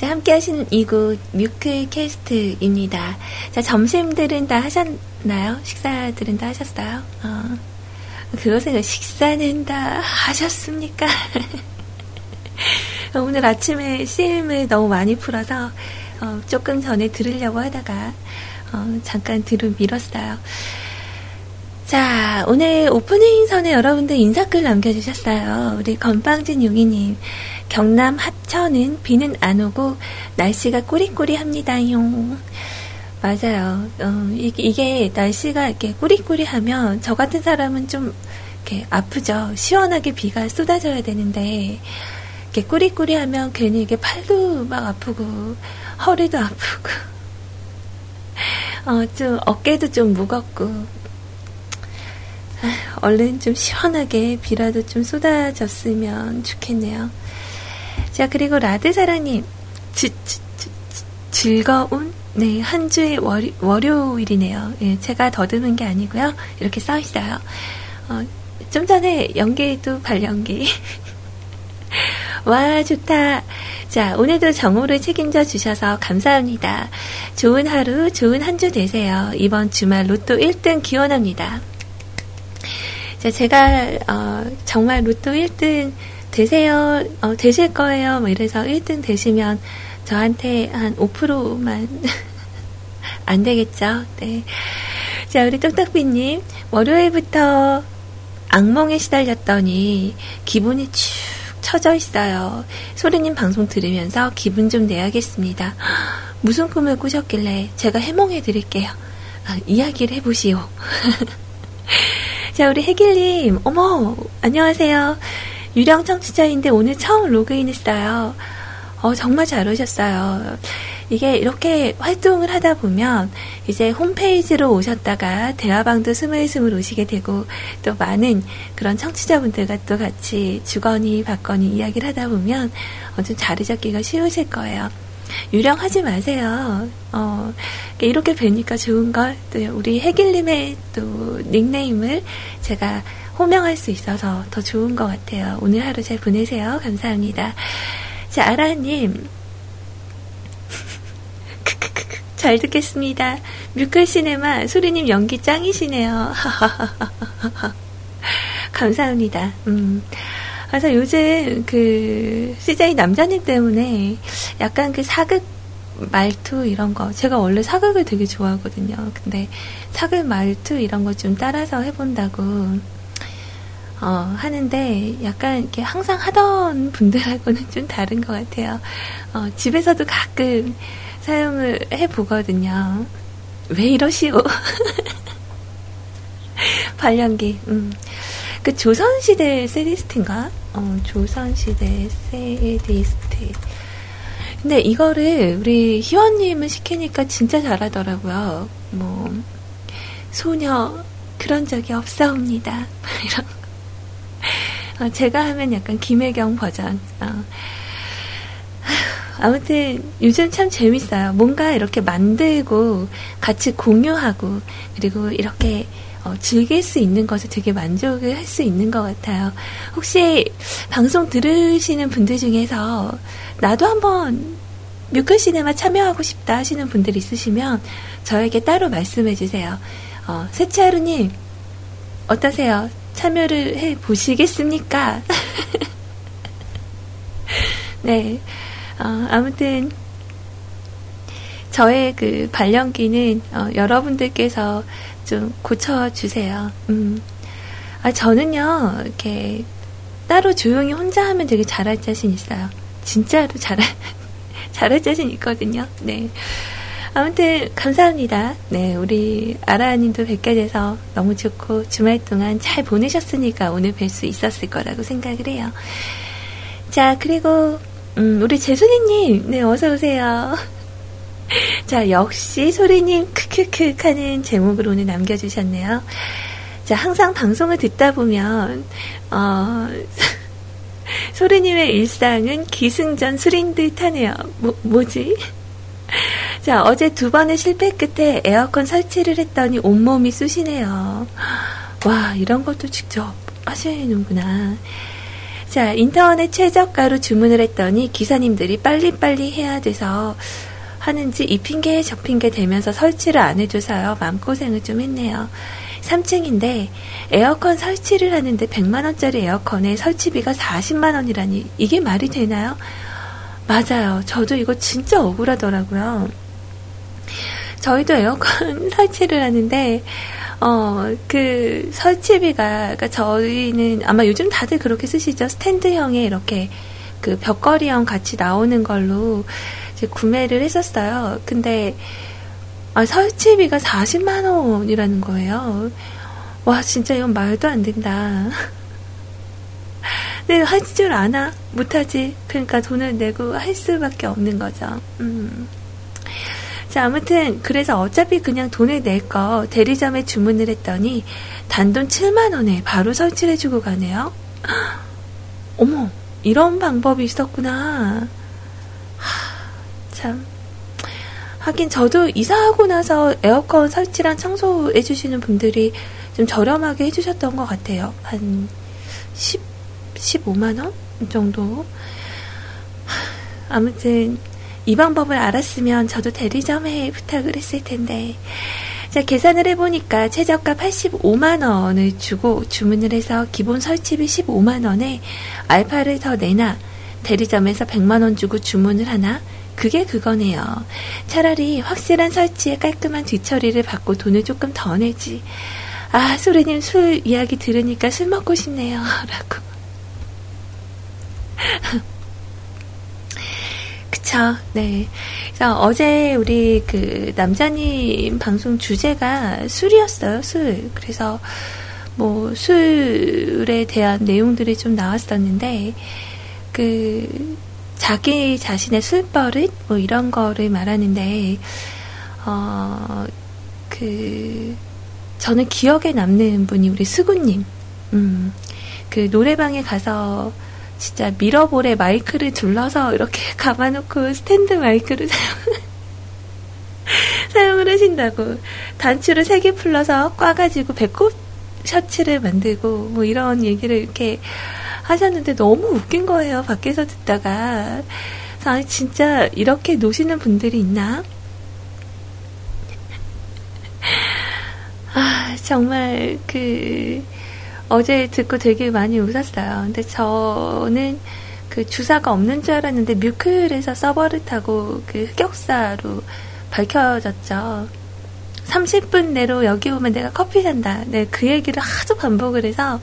자, 함께 하시는 이곳 뮤클캐스트입니다. 자, 점심들은 다 하셨나요? 식사들은 다 하셨어요? 어. 그것을 식사는 다 하셨습니까? 오늘 아침에 CM을 너무 많이 풀어서 어, 조금 전에 들으려고 하다가 어, 잠깐 뒤로 밀었어요. 자, 오늘 오프닝 선에 여러분들 인사글 남겨주셨어요. 우리 건빵진 용이님. 경남 합천은 비는 안 오고 날씨가 꾸리꾸리합니다용. 맞아요. 어, 이게, 날씨가 이렇게 꾸리꾸리하면 저 같은 사람은 좀 이렇게 아프죠. 시원하게 비가 쏟아져야 되는데 이렇게 꾸리꾸리하면 괜히 이게 팔도 막 아프고 허리도 아프고 어, 좀 어깨도 좀 무겁고 아, 얼른 좀 시원하게 비라도 좀 쏟아졌으면 좋겠네요. 자, 그리고 라드사랑님, 지, 지, 지, 지- 즐거운, 네, 한 주의 월, 월요일이네요. 예, 제가 더듬은 게 아니고요. 이렇게 써 있어요. 어, 좀 전에 연기도 발연기. 와, 좋다. 자, 오늘도 정오를 책임져 주셔서 감사합니다. 좋은 하루, 좋은 한 주 되세요. 이번 주말 로또 1등 기원합니다. 자, 제가, 어, 정말 로또 1등 되세요, 어, 되실 거예요. 뭐 이래서 1등 되시면 저한테 한 5%만 안 되겠죠. 네. 자, 우리 똑딱비님, 월요일부터 악몽에 시달렸더니 기분이 축 처져 있어요. 소리님 방송 들으면서 기분 좀 내야겠습니다. 무슨 꿈을 꾸셨길래 제가 해몽해 드릴게요. 아, 이야기를 해보시오. 자, 우리 혜길님, 어머, 안녕하세요. 유령 청취자인데 오늘 처음 로그인했어요. 어, 정말 잘 오셨어요. 이게 이렇게 활동을 하다 보면 이제 홈페이지로 오셨다가 대화방도 스물스물 오시게 되고 또 많은 그런 청취자분들과 또 같이 주거니 받거니 이야기를 하다 보면 어, 좀 자리 잡기가 쉬우실 거예요. 유령하지 마세요. 어, 이렇게 뵈니까 좋은 걸, 또 우리 혜길님의 또 닉네임을 제가 호명할 수 있어서 더 좋은 것 같아요. 오늘 하루 잘 보내세요. 감사합니다. 자, 아라님. 잘 듣겠습니다. 뮤클 시네마 소리님 연기 짱이시네요. 감사합니다. 음. 그래서 요즘 그 CJ 남자님 때문에 약간 그 사극 말투 이런 거 제가 원래 사극을 되게 좋아하거든요. 근데 사극 말투 이런 거 좀 따라서 해본다고 어, 하는데 약간 이렇게 항상 하던 분들하고는 좀 다른 것 같아요. 어, 집에서도 가끔 사용을 해 보거든요. 왜 이러시오? 발연기. 음. 그 조선시대 세디스트인가? 어, 조선시대 세디스트. 근데 이거를 우리 희원님은 시키니까 진짜 잘하더라고요. 뭐, 소녀, 그런 적이 없사옵니다. 이런 제가 하면 약간 김혜경 버전. 어. 아무튼 요즘 참 재밌어요. 뭔가 이렇게 만들고 같이 공유하고 그리고 이렇게 어, 즐길 수 있는 것을 되게 만족을 할 수 있는 것 같아요. 혹시 방송 들으시는 분들 중에서 나도 한번 뮤클 시네마 참여하고 싶다 하시는 분들 있으시면 저에게 따로 말씀해 주세요. 어, 세치하루님 어떠세요? 참여를 해 보시겠습니까? 네. 어, 아무튼 저의 그 발령기는 어, 여러분들께서 좀 고쳐주세요. 음. 아, 저는요, 이렇게 따로 조용히 혼자 하면 되게 잘할 자신 있어요. 진짜로 잘할, 잘할 자신 있거든요. 네. 아무튼, 감사합니다. 네, 우리 아라님도 뵙게 돼서 너무 좋고, 주말 동안 잘 보내셨으니까 오늘 뵐 수 있었을 거라고 생각을 해요. 자, 그리고, 음, 우리 재순이님, 네, 어서 오세요. 자, 역시 소리님 크크크 하는 제목으로 오늘 남겨주셨네요. 자, 항상 방송을 듣다 보면, 어, 소리님의 일상은 기승전 술인 듯 하네요. 뭐, 뭐지? 자, 어제 두 번의 실패 끝에 에어컨 설치를 했더니 온몸이 쑤시네요. 와, 이런 것도 직접 하시는구나. 자, 인터넷 최저가로 주문을 했더니 기사님들이 빨리빨리 해야 돼서 하는지 이 핑계 저 핑계 대면서 설치를 안 해줘서요. 마음고생을 좀 했네요. 3층인데 에어컨 설치를 하는데 100만원짜리 에어컨에 설치비가 40만원이라니 이게 말이 되나요? 맞아요. 저도 이거 진짜 억울하더라고요. 저희도 에어컨 설치를 하는데, 어, 그 설치비가, 그러니까 저희는 아마 요즘 다들 그렇게 쓰시죠. 스탠드형에 이렇게 그 벽걸이형 같이 나오는 걸로 이제 구매를 했었어요. 근데, 아, 설치비가 40만원이라는 거예요. 와, 진짜 이건 말도 안 된다. 근데 할 줄 아나? 못하지. 그러니까 돈을 내고 할 수밖에 없는 거죠. 음. 자, 아무튼, 그래서 어차피 그냥 돈을 낼 거 대리점에 주문을 했더니 단돈 7만원에 바로 설치를 해주고 가네요. 헉, 어머, 이런 방법이 있었구나. 하, 참. 하긴 저도 이사하고 나서 에어컨 설치랑 청소해주시는 분들이 좀 저렴하게 해주셨던 것 같아요. 한 10, 15만원 정도. 하, 아무튼, 이 방법을 알았으면 저도 대리점에 부탁을 했을 텐데. 자, 계산을 해보니까 최저가 85만원을 주고 주문을 해서 기본 설치비 15만원에 알파를 더 내나 대리점에서 100만원 주고 주문을 하나 그게 그거네요. 차라리 확실한 설치에 깔끔한 뒤처리를 받고 돈을 조금 더 내지. 아, 소래님 술 이야기 들으니까 술 먹고 싶네요. 라고. 그쵸, 네. 그래서 어제 우리 그 남자님 방송 주제가 술이었어요, 술. 그래서 뭐 술에 대한 내용들이 좀 나왔었는데, 그, 자기 자신의 술버릇? 뭐 이런 거를 말하는데, 어, 그, 저는 기억에 남는 분이 우리 수구님. 음, 그 노래방에 가서 진짜 미러볼에 마이크를 둘러서 이렇게 감아놓고 스탠드 마이크를 사용, 사용을 하신다고. 단추를 세 개 풀러서 꽈가지고 배꼽 셔츠를 만들고 뭐 이런 얘기를 이렇게 하셨는데 너무 웃긴 거예요. 밖에서 듣다가. 아니, 진짜 이렇게 노시는 분들이 있나? 아, 정말 그 어제 듣고 되게 많이 웃었어요. 근데 저는 그 주사가 없는 줄 알았는데 뮤클에서 서버릇하고 그 흑역사로 밝혀졌죠. 30분 내로 여기 오면 내가 커피 산다. 네, 그 얘기를 하도 반복을 해서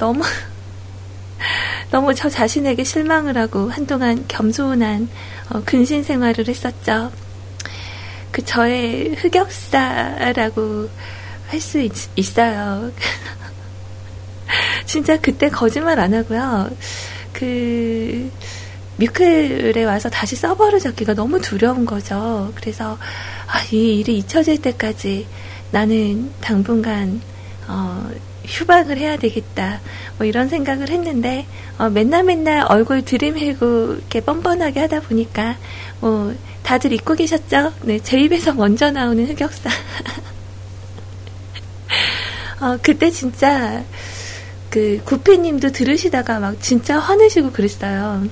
너무 너무 저 자신에게 실망을 하고 한동안 겸손한 어, 근신 생활을 했었죠. 그 저의 흑역사라고 할 수 있어요. 진짜 그때 거짓말 안 하고요. 그 뮤클에 와서 다시 서버를 잡기가 너무 두려운 거죠. 그래서 아, 이 일이 잊혀질 때까지 나는 당분간 어, 휴방을 해야 되겠다. 뭐 이런 생각을 했는데 어, 맨날 맨날 얼굴 들이밀고 이렇게 뻔뻔하게 하다 보니까 뭐 다들 잊고 계셨죠? 네, 제 입에서 먼저 나오는 흑역사. 어, 그때 진짜 그 구피님도 들으시다가 막 진짜 화내시고 그랬어요.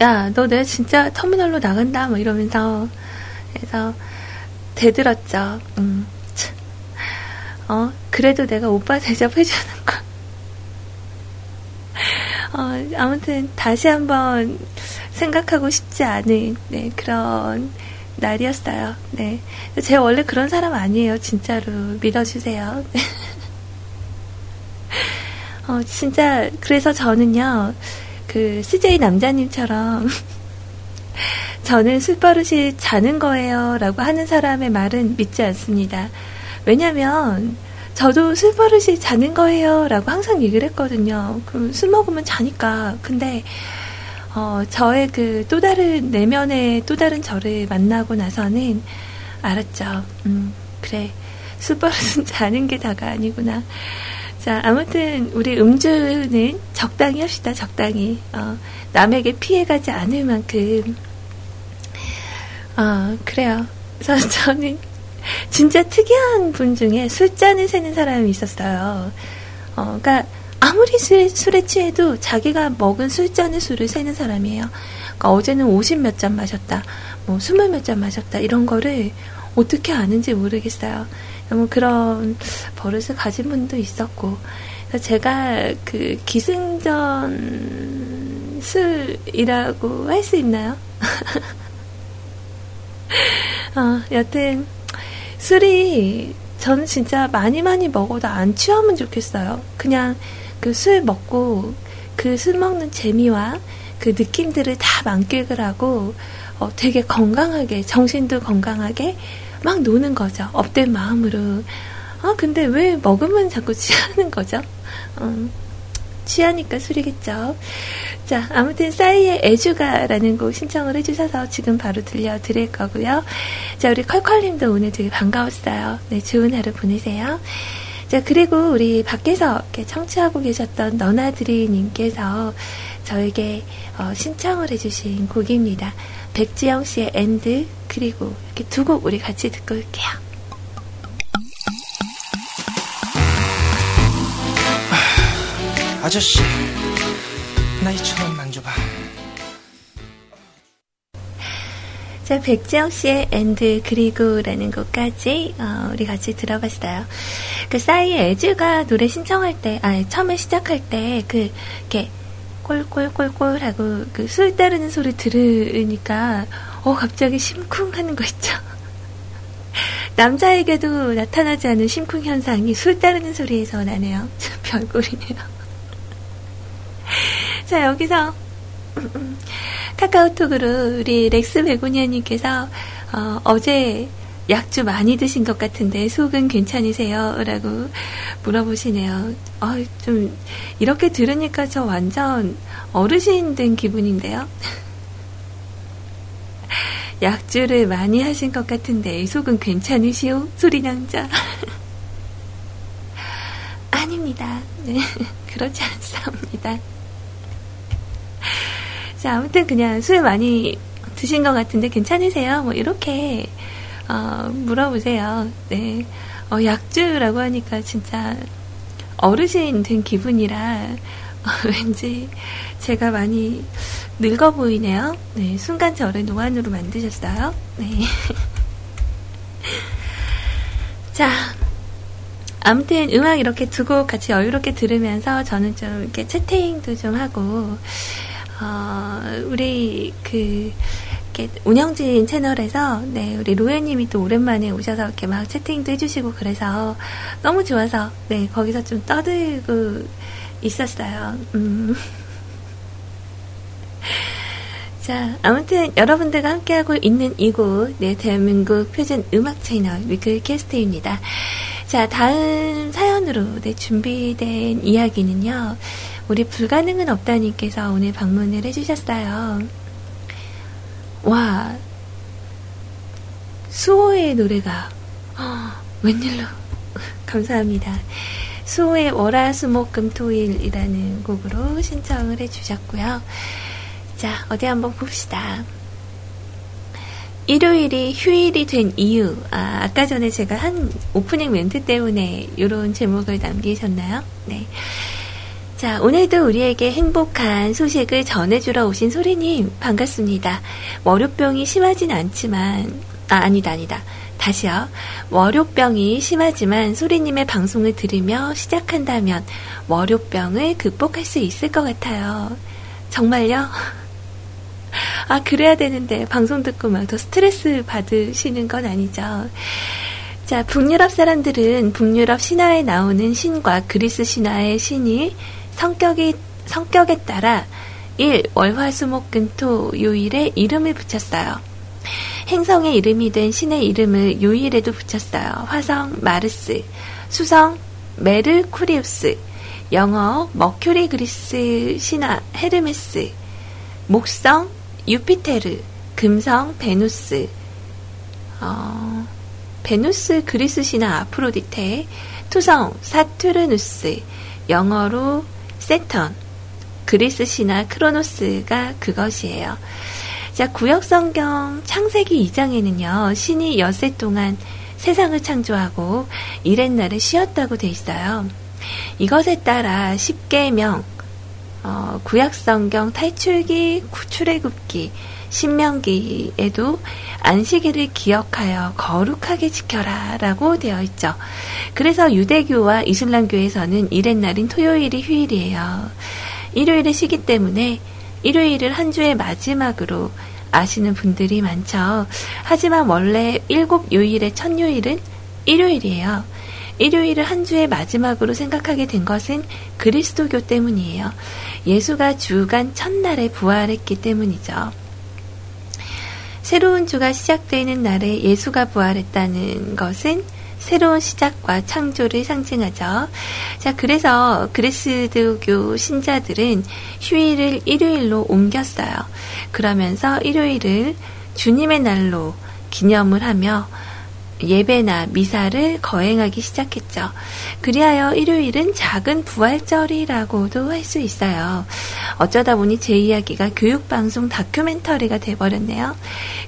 야, 너 내가 진짜 터미널로 나간다, 뭐 이러면서. 그래서 대들었죠. 음, 참. 어, 그래도 내가 오빠 대접해주는 거. 어, 아무튼 다시 한번 생각하고 싶지 않은 네, 그런 날이었어요. 네. 제가 원래 그런 사람 아니에요. 진짜로 믿어주세요. 어, 진짜 그래서 저는요. 그 CJ 남자님처럼 저는 술 버릇이 자는 거예요 라고 하는 사람의 말은 믿지 않습니다. 왜냐면 저도 술 버릇이 자는 거예요 라고 항상 얘기를 했거든요. 그럼 술 먹으면 자니까. 근데 어, 저의 그 또 다른 내면의 또 다른 저를 만나고 나서는 알았죠. 음, 그래. 술 버릇은 자는 게 다가 아니구나. 자, 아무튼 우리 음주는 적당히 합시다. 적당히. 어, 남에게 피해가지 않을 만큼. 어, 그래요. 그래서 저는 진짜 특이한 분 중에 술잔을 세는 사람이 있었어요. 어, 그러니까 아무리 술, 술에 취해도 자기가 먹은 술잔의 수를 세는 사람이에요. 그러니까 어제는 50 몇 잔 마셨다, 뭐 20 몇 잔 마셨다 이런 거를 어떻게 아는지 모르겠어요. 너무 그런 버릇을 가진 분도 있었고, 제가 그 기승전 술이라고 할 수 있나요? 어, 여튼, 술이, 저는 진짜 많이 많이 먹어도 안 취하면 좋겠어요. 그냥 그 술 먹고, 그 술 먹는 재미와 그 느낌들을 다 만끽을 하고, 어, 되게 건강하게, 정신도 건강하게 막 노는 거죠. 업된 마음으로. 아, 근데 왜 먹으면 자꾸 취하는 거죠? 음, 취하니까 술이겠죠. 자, 아무튼 싸이의 애주가라는 곡 신청을 해주셔서 지금 바로 들려드릴 거고요. 자, 우리 컬컬님도 오늘 되게 반가웠어요. 네, 좋은 하루 보내세요. 자, 그리고 우리 밖에서 이렇게 청취하고 계셨던 너나드리님께서 저에게 어, 신청을 해주신 곡입니다. 백지영 씨의 엔드, 그리고 이렇게 두 곡 우리 같이 듣고 올게요. 아저씨, 나 2천원 만져봐. 자, 백지영 씨의 엔드 그리고라는 곡까지 어, 우리 같이 들어봤어요. 그 싸이의 애주가 노래 신청할 때, 아 처음에 시작할 때 그 이렇게 꼴꼴꼴꼴 하고 그 술 따르는 소리 들으니까 어 갑자기 심쿵하는 거 있죠. 남자에게도 나타나지 않은 심쿵 현상이 술 따르는 소리에서 나네요. 참 별꼴이네요. 자, 여기서 카카오톡으로 우리 렉스 베고니아님께서 어, 어제 약주 많이 드신 것 같은데 속은 괜찮으세요? 라고 물어보시네요. 어, 좀 이렇게 들으니까 저 완전 어르신 된 기분인데요. 약주를 많이 하신 것 같은데 속은 괜찮으시오? 소리남자. 아닙니다. 네, 그렇지 않습니다. 자, 아무튼 그냥 술 많이 드신 것 같은데 괜찮으세요? 뭐 이렇게 어, 물어보세요. 네, 어, 약주라고 하니까 진짜 어르신 된 기분이라 어, 왠지 제가 많이 늙어 보이네요. 네, 순간 저를 노안으로 만드셨어요. 네. 자, 아무튼 음악 이렇게 두 곡 같이 여유롭게 들으면서 저는 좀 이렇게 채팅도 좀 하고 어, 우리 그 이렇게 운영진 채널에서 네 우리 로에님이 또 오랜만에 오셔서 이렇게 막 채팅도 해주시고 그래서 너무 좋아서 네 거기서 좀 떠들고 있었어요. 음. 자, 아무튼 여러분들과 함께하고 있는 이곳, 네, 대한민국 표준 음악 채널 위클캐스트입니다. 자, 다음 사연으로 네, 준비된 이야기는요. 우리 불가능은 없다님께서 오늘 방문을 해주셨어요. 와, 수호의 노래가, 어, 웬일로. 감사합니다. 수호의 월화수목금토일이라는 곡으로 신청을 해주셨고요. 자, 어디 한번 봅시다. 일요일이 휴일이 된 이유. 아, 아까 전에 제가 한 오프닝 멘트 때문에 이런 제목을 남기셨나요? 네. 자, 오늘도 우리에게 행복한 소식을 전해주러 오신 소리님, 반갑습니다. 월요병이 심하진 않지만, 아, 아니다, 아니다. 다시요. 월요병이 심하지만 소리님의 방송을 들으며 시작한다면 월요병을 극복할 수 있을 것 같아요. 정말요? 아, 그래야 되는데, 방송 듣고 막 더 스트레스 받으시는 건 아니죠. 자, 북유럽 사람들은 북유럽 신화에 나오는 신과 그리스 신화의 신이 성격이, 성격에 따라 일 월화수목금토 요일에 이름을 붙였어요. 행성의 이름이 된 신의 이름을 요일에도 붙였어요. 화성 마르스, 수성 메르쿠리우스, 영어 Mercury 그리스 신화 헤르메스, 목성 유피테르, 금성 베누스, 어, 베누스 그리스 신화 아프로디테, 토성 사투르누스, 영어로 세턴, 그리스 신화 크로노스가 그것이에요. 자, 구역성경 창세기 2장에는요, 신이 엿새 동안 세상을 창조하고 이렛날을 쉬었다고 돼 있어요. 이것에 따라 10계명, 어, 구약성경 탈출기, 출애굽기, 신명기에도 안식일을 기억하여 거룩하게 지켜라 라고 되어 있죠. 그래서 유대교와 이슬람교에서는 이렛날인 토요일이 휴일이에요. 일요일에 쉬기 때문에 일요일을 한 주의 마지막으로 아시는 분들이 많죠. 하지만 원래 일곱 요일의 첫 요일은 일요일이에요. 일요일을 한 주의 마지막으로 생각하게 된 것은 그리스도교 때문이에요. 예수가 주간 첫날에 부활했기 때문이죠. 새로운 주가 시작되는 날에 예수가 부활했다는 것은 새로운 시작과 창조를 상징하죠. 자, 그래서 그리스도교 신자들은 휴일을 일요일로 옮겼어요. 그러면서 일요일을 주님의 날로 기념을 하며 예배나 미사를 거행하기 시작했죠. 그리하여 일요일은 작은 부활절이라고도 할 수 있어요. 어쩌다 보니 제 이야기가 교육방송 다큐멘터리가 돼버렸네요.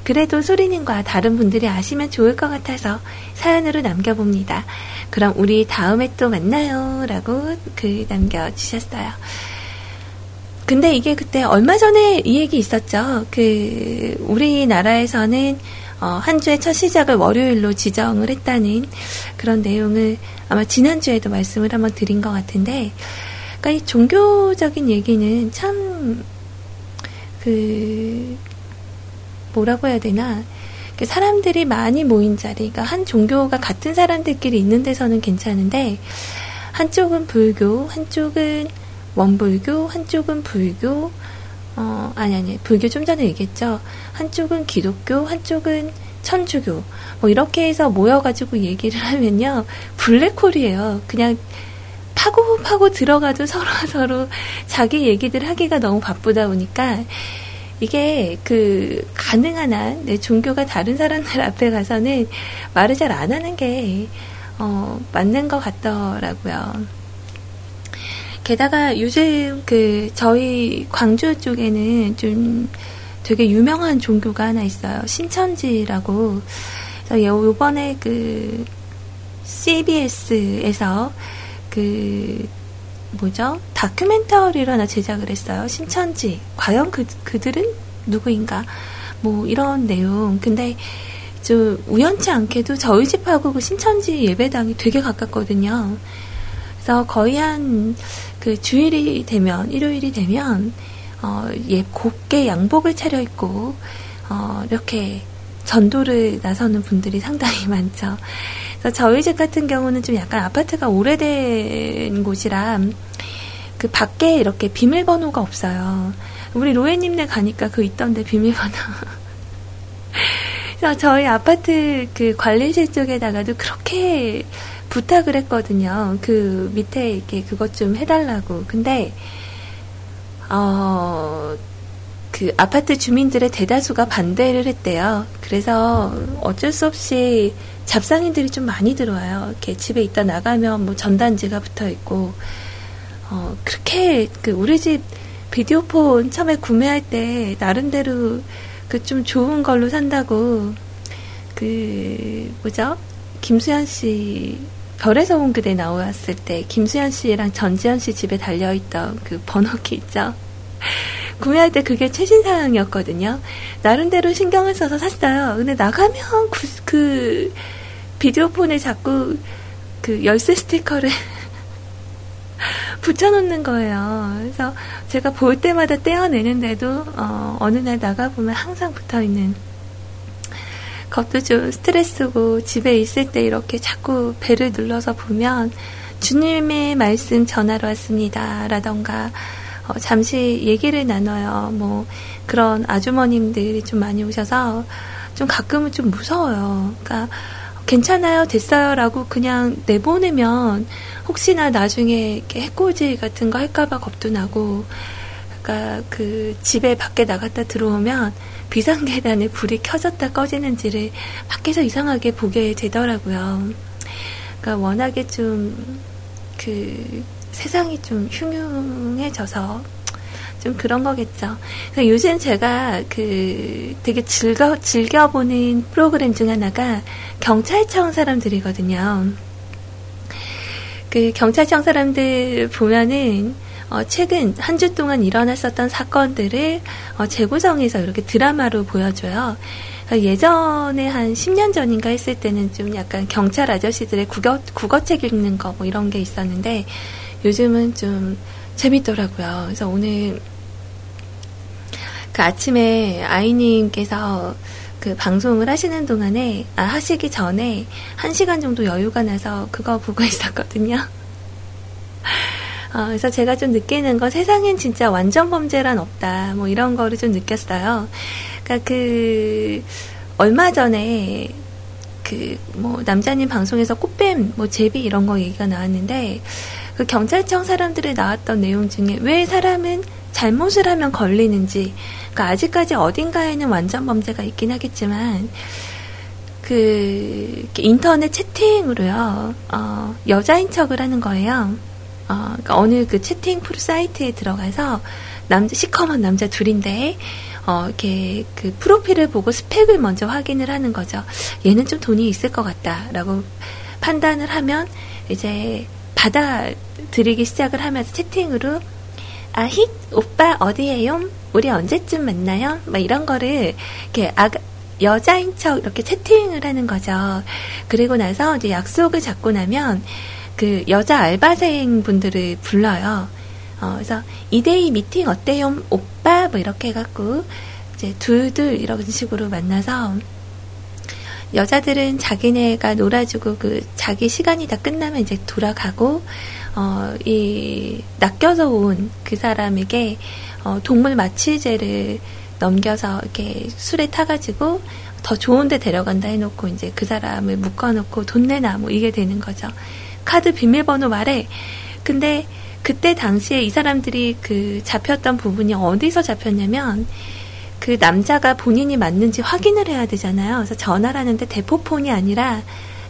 그래도 소리님과 다른 분들이 아시면 좋을 것 같아서 사연으로 남겨봅니다. 그럼 우리 다음에 또 만나요. 라고 글 남겨주셨어요. 근데 이게 그때 얼마 전에 이 얘기 있었죠. 그, 우리나라에서는 어, 한 주의 첫 시작을 월요일로 지정을 했다는 그런 내용을 아마 지난주에도 말씀을 한번 드린 것 같은데, 그러니까 이 종교적인 얘기는 참, 그, 뭐라고 해야 되나, 그 사람들이 많이 모인 자리, 그러니까 한 종교가 같은 사람들끼리 있는 데서는 괜찮은데, 한쪽은 불교, 한쪽은 원불교, 한쪽은 불교, 어, 아니, 아니, 불교 좀 전에 얘기했죠. 한쪽은 기독교, 한쪽은 천주교. 뭐, 이렇게 해서 모여가지고 얘기를 하면요. 블랙홀이에요. 그냥 파고 파고 들어가도 서로 서로 자기 얘기들 하기가 너무 바쁘다 보니까 이게 그 가능한 한 내 종교가 다른 사람들 앞에 가서는 말을 잘 안 하는 게 어, 맞는 것 같더라고요. 게다가 요즘 그 저희 광주 쪽에는 좀 되게 유명한 종교가 하나 있어요. 신천지라고. 요번에 그 CBS에서 그 뭐죠? 다큐멘터리를 하나 제작을 했어요. 신천지. 과연 그, 그들은 누구인가? 뭐 이런 내용. 근데 좀 우연치 않게도 저희 집하고 그 신천지 예배당이 되게 가깝거든요. 그래서 거의 한 그 주일이 되면 일요일이 되면 어, 예 곱게 양복을 차려입고 어, 이렇게 전도를 나서는 분들이 상당히 많죠. 그래서 저희 집 같은 경우는 좀 약간 아파트가 오래된 곳이라 그 밖에 이렇게 비밀번호가 없어요. 우리 로에님네 가니까 그 있던데 비밀번호. 그래서 저희 아파트 그 관리실 쪽에다가도 그렇게 부탁을 했거든요. 그 밑에 이렇게 그것 좀 해달라고. 근데 어, 그 아파트 주민들의 대다수가 반대를 했대요. 그래서 어쩔 수 없이 잡상인들이 좀 많이 들어와요. 이렇게 집에 있다 나가면 뭐 전단지가 붙어 있고, 어, 그렇게 그 우리 집 비디오폰 처음에 구매할 때 나름대로 그 좀 좋은 걸로 산다고 그 뭐죠? 김수현 씨 별에서 온 그대 나왔을 때 김수현 씨랑 전지현 씨 집에 달려있던 그 번호키 있죠? 구매할 때 그게 최신사양이었거든요. 나름대로 신경을 써서 샀어요. 근데 나가면 그, 그 비디오폰에 자꾸 그 열쇠 스티커를 붙여놓는 거예요. 그래서 제가 볼 때마다 떼어내는데도 어, 어느 날 나가보면 항상 붙어있는 그것도 좀 스트레스고 집에 있을 때 이렇게 자꾸 배를 눌러서 보면 주님의 말씀 전하러 왔습니다. 라던가 어, 잠시 얘기를 나눠요. 뭐 그런 아주머님들이 좀 많이 오셔서 좀 가끔은 좀 무서워요. 그러니까 괜찮아요, 됐어요라고 그냥 내보내면 혹시나 나중에 해코지 같은 거 할까봐 겁도 나고, 그러니까 그 집에 밖에 나갔다 들어오면 비상계단에 불이 켜졌다 꺼지는지를 밖에서 이상하게 보게 되더라고요. 그러니까 워낙에 좀 그 세상이 좀 흉흉해져서 좀 그런 거겠죠. 그래서 요즘 제가 그 되게 즐겨, 즐겨보는 프로그램 중 하나가 경찰청 사람들이거든요. 그 경찰청 사람들 보면은 어, 최근 한 주 동안 일어났었던 사건들을 어, 재구성해서 이렇게 드라마로 보여줘요. 그러니까 예전에 한 10년 전인가 했을 때는 좀 약간 경찰 아저씨들의 국어, 국어책 읽는 거 뭐 이런 게 있었는데 요즘은 좀 재밌더라고요. 그래서 오늘 그 아침에 아이님께서 그 방송을 하시는 동안에, 아, 하시기 전에 한 시간 정도 여유가 나서 그거 보고 있었거든요. 어, 그래서 제가 좀 느끼는 건 세상엔 진짜 완전 범죄란 없다. 뭐 이런 거를 좀 느꼈어요. 그러니까 그, 얼마 전에 그 뭐 남자님 방송에서 꽃뱀 뭐 제비 이런 거 얘기가 나왔는데 그 경찰청 사람들이 나왔던 내용 중에 왜 사람은 잘못을 하면 걸리는지 그러니까 아직까지 어딘가에는 완전 범죄가 있긴 하겠지만 그 인터넷 채팅으로요 어, 여자인 척을 하는 거예요. 어, 그러니까 어느 그 채팅 프로 사이트에 들어가서 남자 시커먼 남자 둘인데 어, 이렇게 그 프로필을 보고 스펙을 먼저 확인을 하는 거죠. 얘는 좀 돈이 있을 것 같다라고 판단을 하면 이제 받아들이기 시작을 하면서 채팅으로 아, 힛, 오빠 어디에요? 우리 언제쯤 만나요? 막 이런 거를 이렇게 아, 여자인 척 이렇게 채팅을 하는 거죠. 그리고 나서 이제 약속을 잡고 나면 그 여자 알바생 분들을 불러요. 어, 그래서 2대2 미팅 어때요? 오빠? 뭐 이렇게 해갖고 이제 둘둘 이런 식으로 만나서 여자들은 자기네가 놀아주고 그 자기 시간이 다 끝나면 이제 돌아가고 어, 이 낚여서 온 그 사람에게 어, 동물 마취제를 넘겨서 이렇게 술에 타가지고 더 좋은데 데려간다 해놓고 이제 그 사람을 묶어놓고 돈 내놔 뭐 이게 되는 거죠. 카드 비밀번호 말해. 근데 그때 당시에 이 사람들이 그 잡혔던 부분이 어디서 잡혔냐면 그 남자가 본인이 맞는지 확인을 해야 되잖아요. 그래서 전화를 하는데 대포폰이 아니라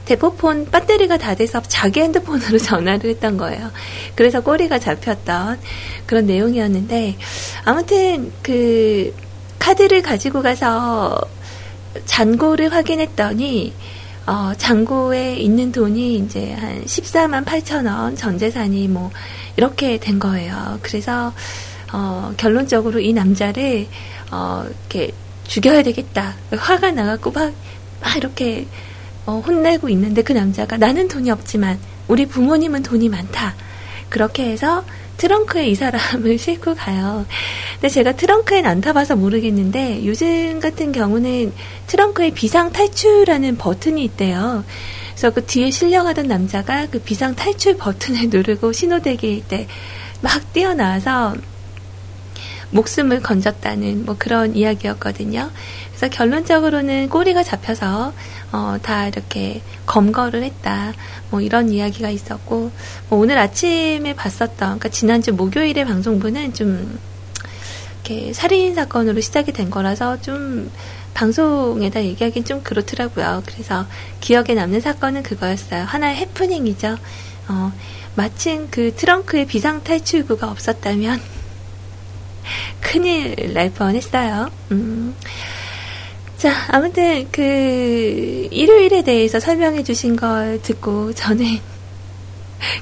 대포폰 배터리가 다 돼서 자기 핸드폰으로 전화를 했던 거예요. 그래서 꼬리가 잡혔던 그런 내용이었는데 아무튼 그 카드를 가지고 가서 잔고를 확인했더니 어, 잔고에 있는 돈이 이제 한 14만 8천 원, 전 재산이 뭐 이렇게 된 거예요. 그래서 어, 결론적으로 이 남자를 어, 이렇게 죽여야 되겠다. 화가 나갖고 막, 막 이렇게 어, 혼내고 있는데 그 남자가 나는 돈이 없지만 우리 부모님은 돈이 많다. 그렇게 해서 트렁크에 이 사람을 싣고 가요. 근데 제가 트렁크엔 안 타봐서 모르겠는데 요즘 같은 경우는 트렁크에 비상 탈출하는 버튼이 있대요. 그래서 그 뒤에 실려가던 남자가 그 비상 탈출 버튼을 누르고 신호대기일 때 막 뛰어나와서 목숨을 건졌다는 뭐 그런 이야기였거든요. 그래서 결론적으로는 꼬리가 잡혀서 어, 다 이렇게 검거를 했다. 뭐 이런 이야기가 있었고 뭐 오늘 아침에 봤었던 그러니까 지난주 목요일에 방송부는 좀 이렇게 살인 사건으로 시작이 된 거라서 좀 방송에다 얘기하기는 좀 그렇더라고요. 그래서 기억에 남는 사건은 그거였어요. 하나의 해프닝이죠. 어, 마침 그 트렁크에 비상 탈출구가 없었다면 큰일 날 뻔했어요. 음. 자, 아무튼 그 일요일에 대해서 설명해 주신 걸 듣고 저는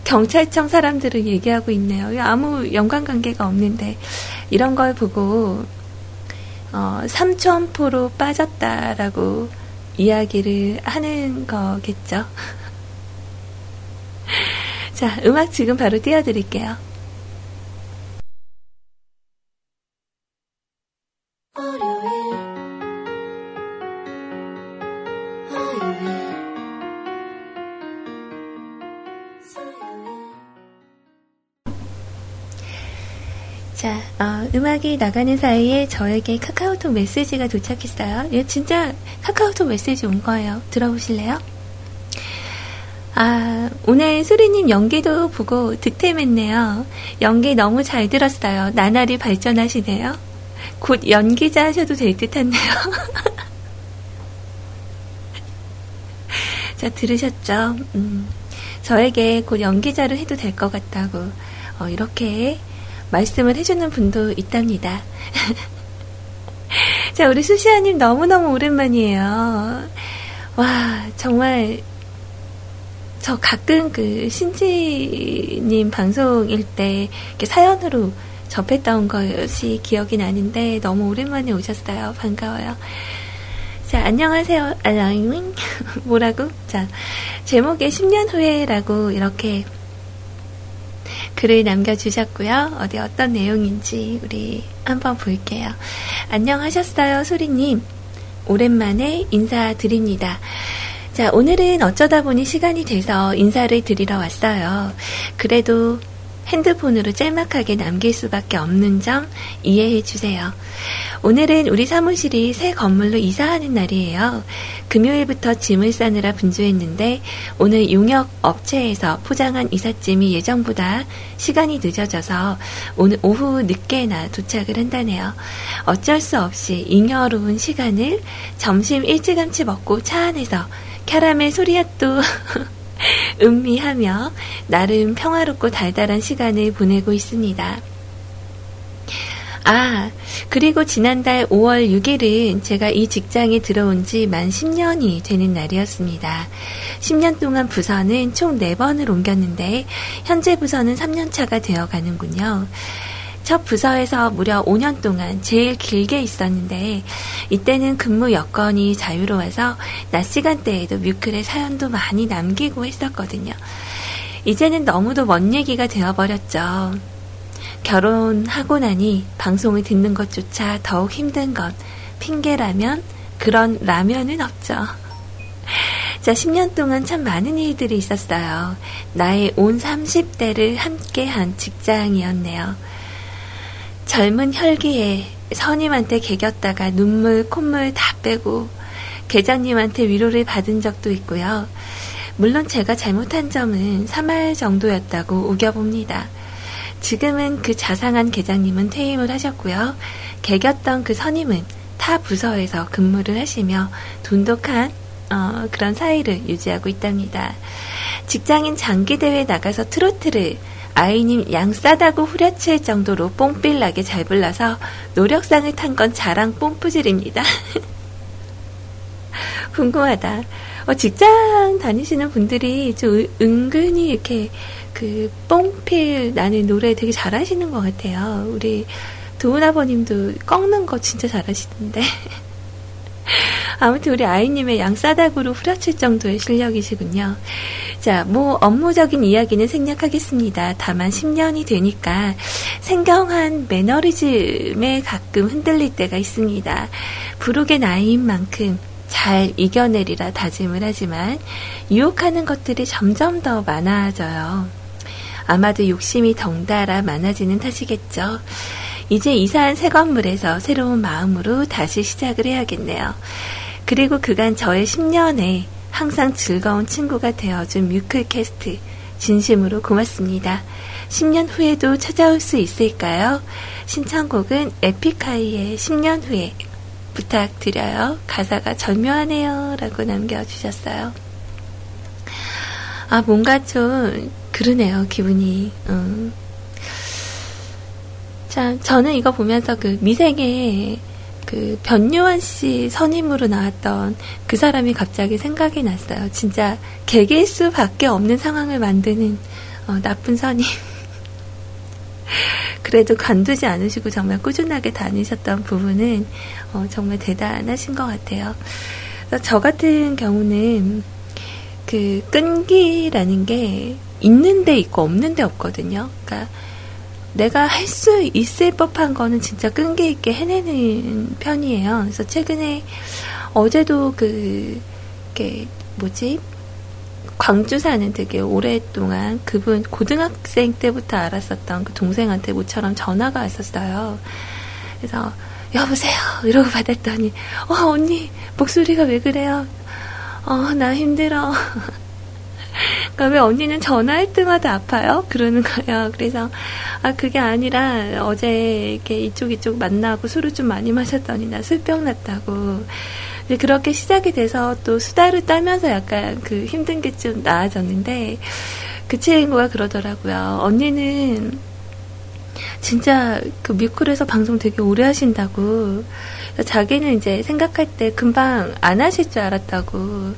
경찰청 사람들을 얘기하고 있네요. 아무 연관관계가 없는데 이런 걸 보고 어, 삼천포로 빠졌다라고 이야기를 하는 거겠죠. 자, 음악 지금 바로 띄워드릴게요. 음악이 나가는 사이에 저에게 카카오톡 메시지가 도착했어요. 이거 진짜 카카오톡 메시지 온 거예요. 들어보실래요? 아, 오늘 수리님 연기도 보고 득템했네요. 연기 너무 잘 들었어요. 나날이 발전하시네요. 곧 연기자 하셔도 될 듯 한데요. 자, 들으셨죠? 음, 저에게 곧 연기자를 해도 될 것 같다고, 어, 이렇게 말씀을 해주는 분도 있답니다. 자, 우리 수시아님 너무너무 오랜만이에요. 와, 정말, 저 가끔 그 신지님 방송일 때 이렇게 사연으로 접했던 것이 기억이 나는데 너무 오랜만에 오셨어요. 반가워요. 자, 안녕하세요. 알라잉. 뭐라고? 자, 제목에 10년 후에라고 이렇게 글을 남겨주셨고요. 어디 어떤 내용인지 우리 한번 볼게요. 안녕하셨어요, 소리님. 오랜만에 인사드립니다. 자, 오늘은 어쩌다 보니 시간이 돼서 인사를 드리러 왔어요. 그래도 핸드폰으로 짤막하게 남길 수밖에 없는 점 이해해 주세요. 오늘은 우리 사무실이 새 건물로 이사하는 날이에요. 금요일부터 짐을 싸느라 분주했는데 오늘 용역 업체에서 포장한 이삿짐이 예정보다 시간이 늦어져서 오늘 오후 늦게나 도착을 한다네요. 어쩔 수 없이 잉여로운 시간을 점심 일찌감치 먹고 차 안에서 캐러멜 소리앗도 음미하며 나름 평화롭고 달달한 시간을 보내고 있습니다. 아, 그리고 지난달 5월 6일은 제가 이 직장에 들어온 지 만 10년이 되는 날이었습니다. 10년 동안 부서는 총 4번을 옮겼는데, 현재 부서는 3년차가 되어 가는군요. 첫 부서에서 무려 5년 동안 제일 길게 있었는데, 이때는 근무 여건이 자유로워서 낮 시간대에도 뮤클의 사연도 많이 남기고 했었거든요. 이제는 너무도 먼 얘기가 되어버렸죠. 결혼하고 나니 방송을 듣는 것조차 더욱 힘든 건 핑계라면 그런 라면은 없죠. 자, 10년 동안 참 많은 일들이 있었어요. 나의 온 30대를 함께한 직장이었네요. 젊은 혈기에 선임한테 개겼다가 눈물, 콧물 다 빼고 계장님한테 위로를 받은 적도 있고요. 물론 제가 잘못한 점은 3할 정도였다고 우겨봅니다. 지금은 그 자상한 계장님은 퇴임을 하셨고요. 개겼던 그 선임은 타 부서에서 근무를 하시며 돈독한 어, 그런 사이를 유지하고 있답니다. 직장인 장기대회 나가서 트로트를 아이님 양 싸다고 후려칠 정도로 뽕필나게 잘 불러서 노력상을 탄 건 자랑 뽕푸질입니다. 궁금하다. 어, 직장 다니시는 분들이 좀 은- 은근히 이렇게 그 뽕필 나는 노래 되게 잘하시는 것 같아요. 우리 도훈 아버님도 꺾는 거 진짜 잘하시던데. 아무튼 우리 아이님의 양싸닥으로 후려칠 정도의 실력이시군요. 자, 뭐 업무적인 이야기는 생략하겠습니다. 다만 10년이 되니까 생경한 매너리즘에 가끔 흔들릴 때가 있습니다. 부록의 나이인 만큼 잘 이겨내리라 다짐을 하지만 유혹하는 것들이 점점 더 많아져요. 아마도 욕심이 덩달아 많아지는 탓이겠죠. 이제 이사한 새 건물에서 새로운 마음으로 다시 시작을 해야겠네요. 그리고 그간 저의 10년에 항상 즐거운 친구가 되어준 뮤클캐스트 진심으로 고맙습니다. 10년 후에도 찾아올 수 있을까요? 신청곡은 에픽하이의 10년 후에 부탁드려요. 가사가 절묘하네요. 라고 남겨주셨어요. 아, 뭔가 좀, 그러네요, 기분이. 음. 참, 저는 이거 보면서 그 미생의 그 변요한 씨 선임으로 나왔던 그 사람이 갑자기 생각이 났어요. 진짜 개길 수밖에 없는 상황을 만드는 어, 나쁜 선임. 그래도 관두지 않으시고 정말 꾸준하게 다니셨던 부분은 어, 정말 대단하신 것 같아요. 저 같은 경우는 그 끈기라는 게 있는데 있고 없는데 없거든요. 그러니까 내가 할 수 있을 법한 거는 진짜 끈기 있게 해내는 편이에요. 그래서 최근에 어제도 그, 게 뭐지? 광주 사는 되게 오랫동안 그분 고등학생 때부터 알았었던 그 동생한테 모처럼 전화가 왔었어요. 그래서 여보세요 이러고 받았더니 어 언니 목소리가 왜 그래요? 어 나 힘들어. 그러니까 왜 언니는 전화할 때마다 아파요? 그러는 거예요. 그래서 아 그게 아니라 어제 이렇게 이쪽 이쪽 만나고 술을 좀 많이 마셨더니 나 술병 났다고. 그렇게 시작이 돼서 또 수다를 떨면서 약간 그 힘든 게 좀 나아졌는데 그 친구가 그러더라고요. 언니는 진짜 그 뮤클에서 방송 되게 오래 하신다고. 자기는 이제 생각할 때 금방 안 하실 줄 알았다고.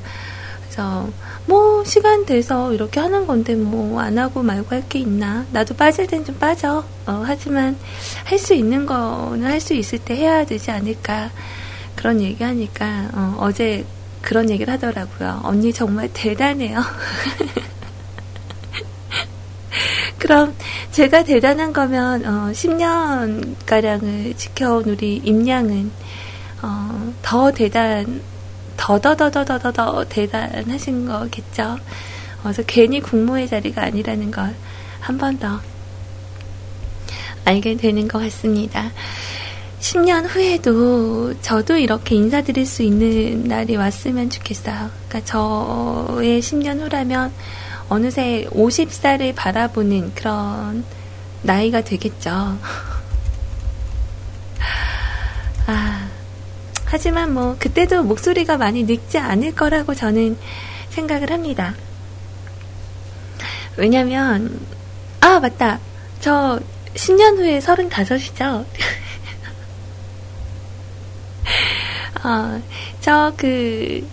그래서 뭐 시간 돼서 이렇게 하는 건데 뭐 안 하고 말고 할 게 있나? 나도 빠질 땐 좀 빠져. 어, 하지만 할 수 있는 거는 할 수 있을 때 해야 되지 않을까? 그런 얘기하니까 어, 어제 그런 얘기를 하더라고요. 언니 정말 대단해요. 그럼 제가 대단한 거면 어, 10년가량을 지켜온 우리 임양은 어, 더 대단, 더더더더더더 대단하신 거겠죠. 그래서 괜히 국무의 자리가 아니라는 걸 한 번 더 알게 되는 것 같습니다. 10년 후에도 저도 이렇게 인사드릴 수 있는 날이 왔으면 좋겠어요. 그러니까 저의 10년 후라면 어느새 50살을 바라보는 그런 나이가 되겠죠. 아, 하지만 뭐, 그때도 목소리가 많이 늙지 않을 거라고 저는 생각을 합니다. 왜냐면, 아, 맞다. 저 10년 후에 35이죠? 어, 저 그,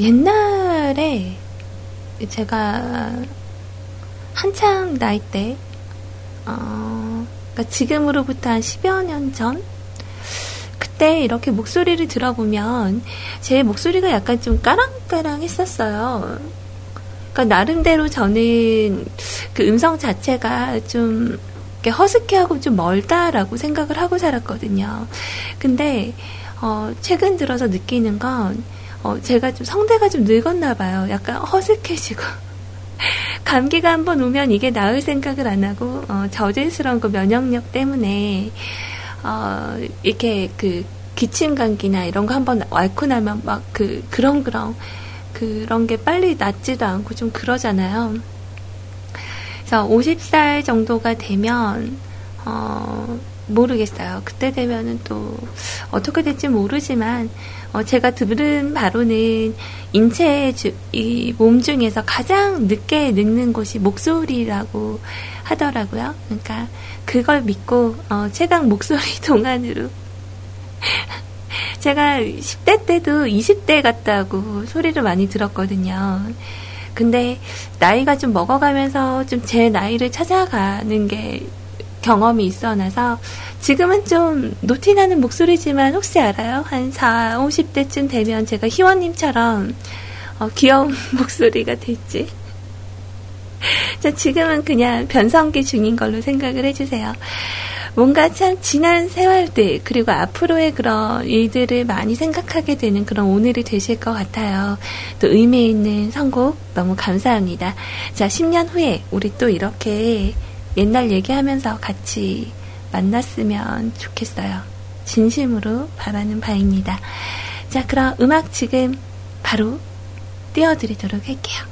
옛날에 제가 한창 나이 때, 어, 그러니까 지금으로부터 한 10여 년 전? 그때 이렇게 목소리를 들어보면 제 목소리가 약간 좀 까랑까랑 했었어요. 그러니까 나름대로 저는 그 음성 자체가 좀 허스키하고 좀 멀다라고 생각을 하고 살았거든요. 근데 어, 최근 들어서 느끼는 건 어, 제가 좀 성대가 좀 늙었나 봐요. 약간 허스케지고 감기가 한번 오면 이게 나을 생각을 안 하고 어, 저질스러운 그 면역력 때문에 어, 이렇게 그 기침 감기나 이런 거 한번 앓고 나면 막 그 그런 그런 그런 게 빨리 낫지도 않고 좀 그러잖아요. 그래서 50살 정도가 되면 어, 모르겠어요. 그때 되면은 또 어떻게 될지 모르지만 어, 제가 들은 바로는 인체의 주, 이몸 중에서 가장 늦게 늙는 곳이 목소리라고 하더라고요. 그러니까 그걸 믿고 어, 최강 목소리 동안으로 제가 10대 때도 20대 같다고 소리를 많이 들었거든요. 근데 나이가 좀 먹어가면서 좀 제 나이를 찾아가는 게 경험이 있어 나서 지금은 좀 노티나는 목소리지만 혹시 알아요? 한 4, 50대쯤 되면 제가 희원님처럼 어, 귀여운 목소리가 될지. 자, 지금은 그냥 변성기 중인 걸로 생각을 해주세요. 뭔가 참 지난 세월들 그리고 앞으로의 그런 일들을 많이 생각하게 되는 그런 오늘이 되실 것 같아요. 또 의미 있는 선곡 너무 감사합니다. 자, 10년 후에 우리 또 이렇게 옛날 얘기하면서 같이 만났으면 좋겠어요. 진심으로 바라는 바입니다. 자, 그럼 음악 지금 바로 띄워드리도록 할게요.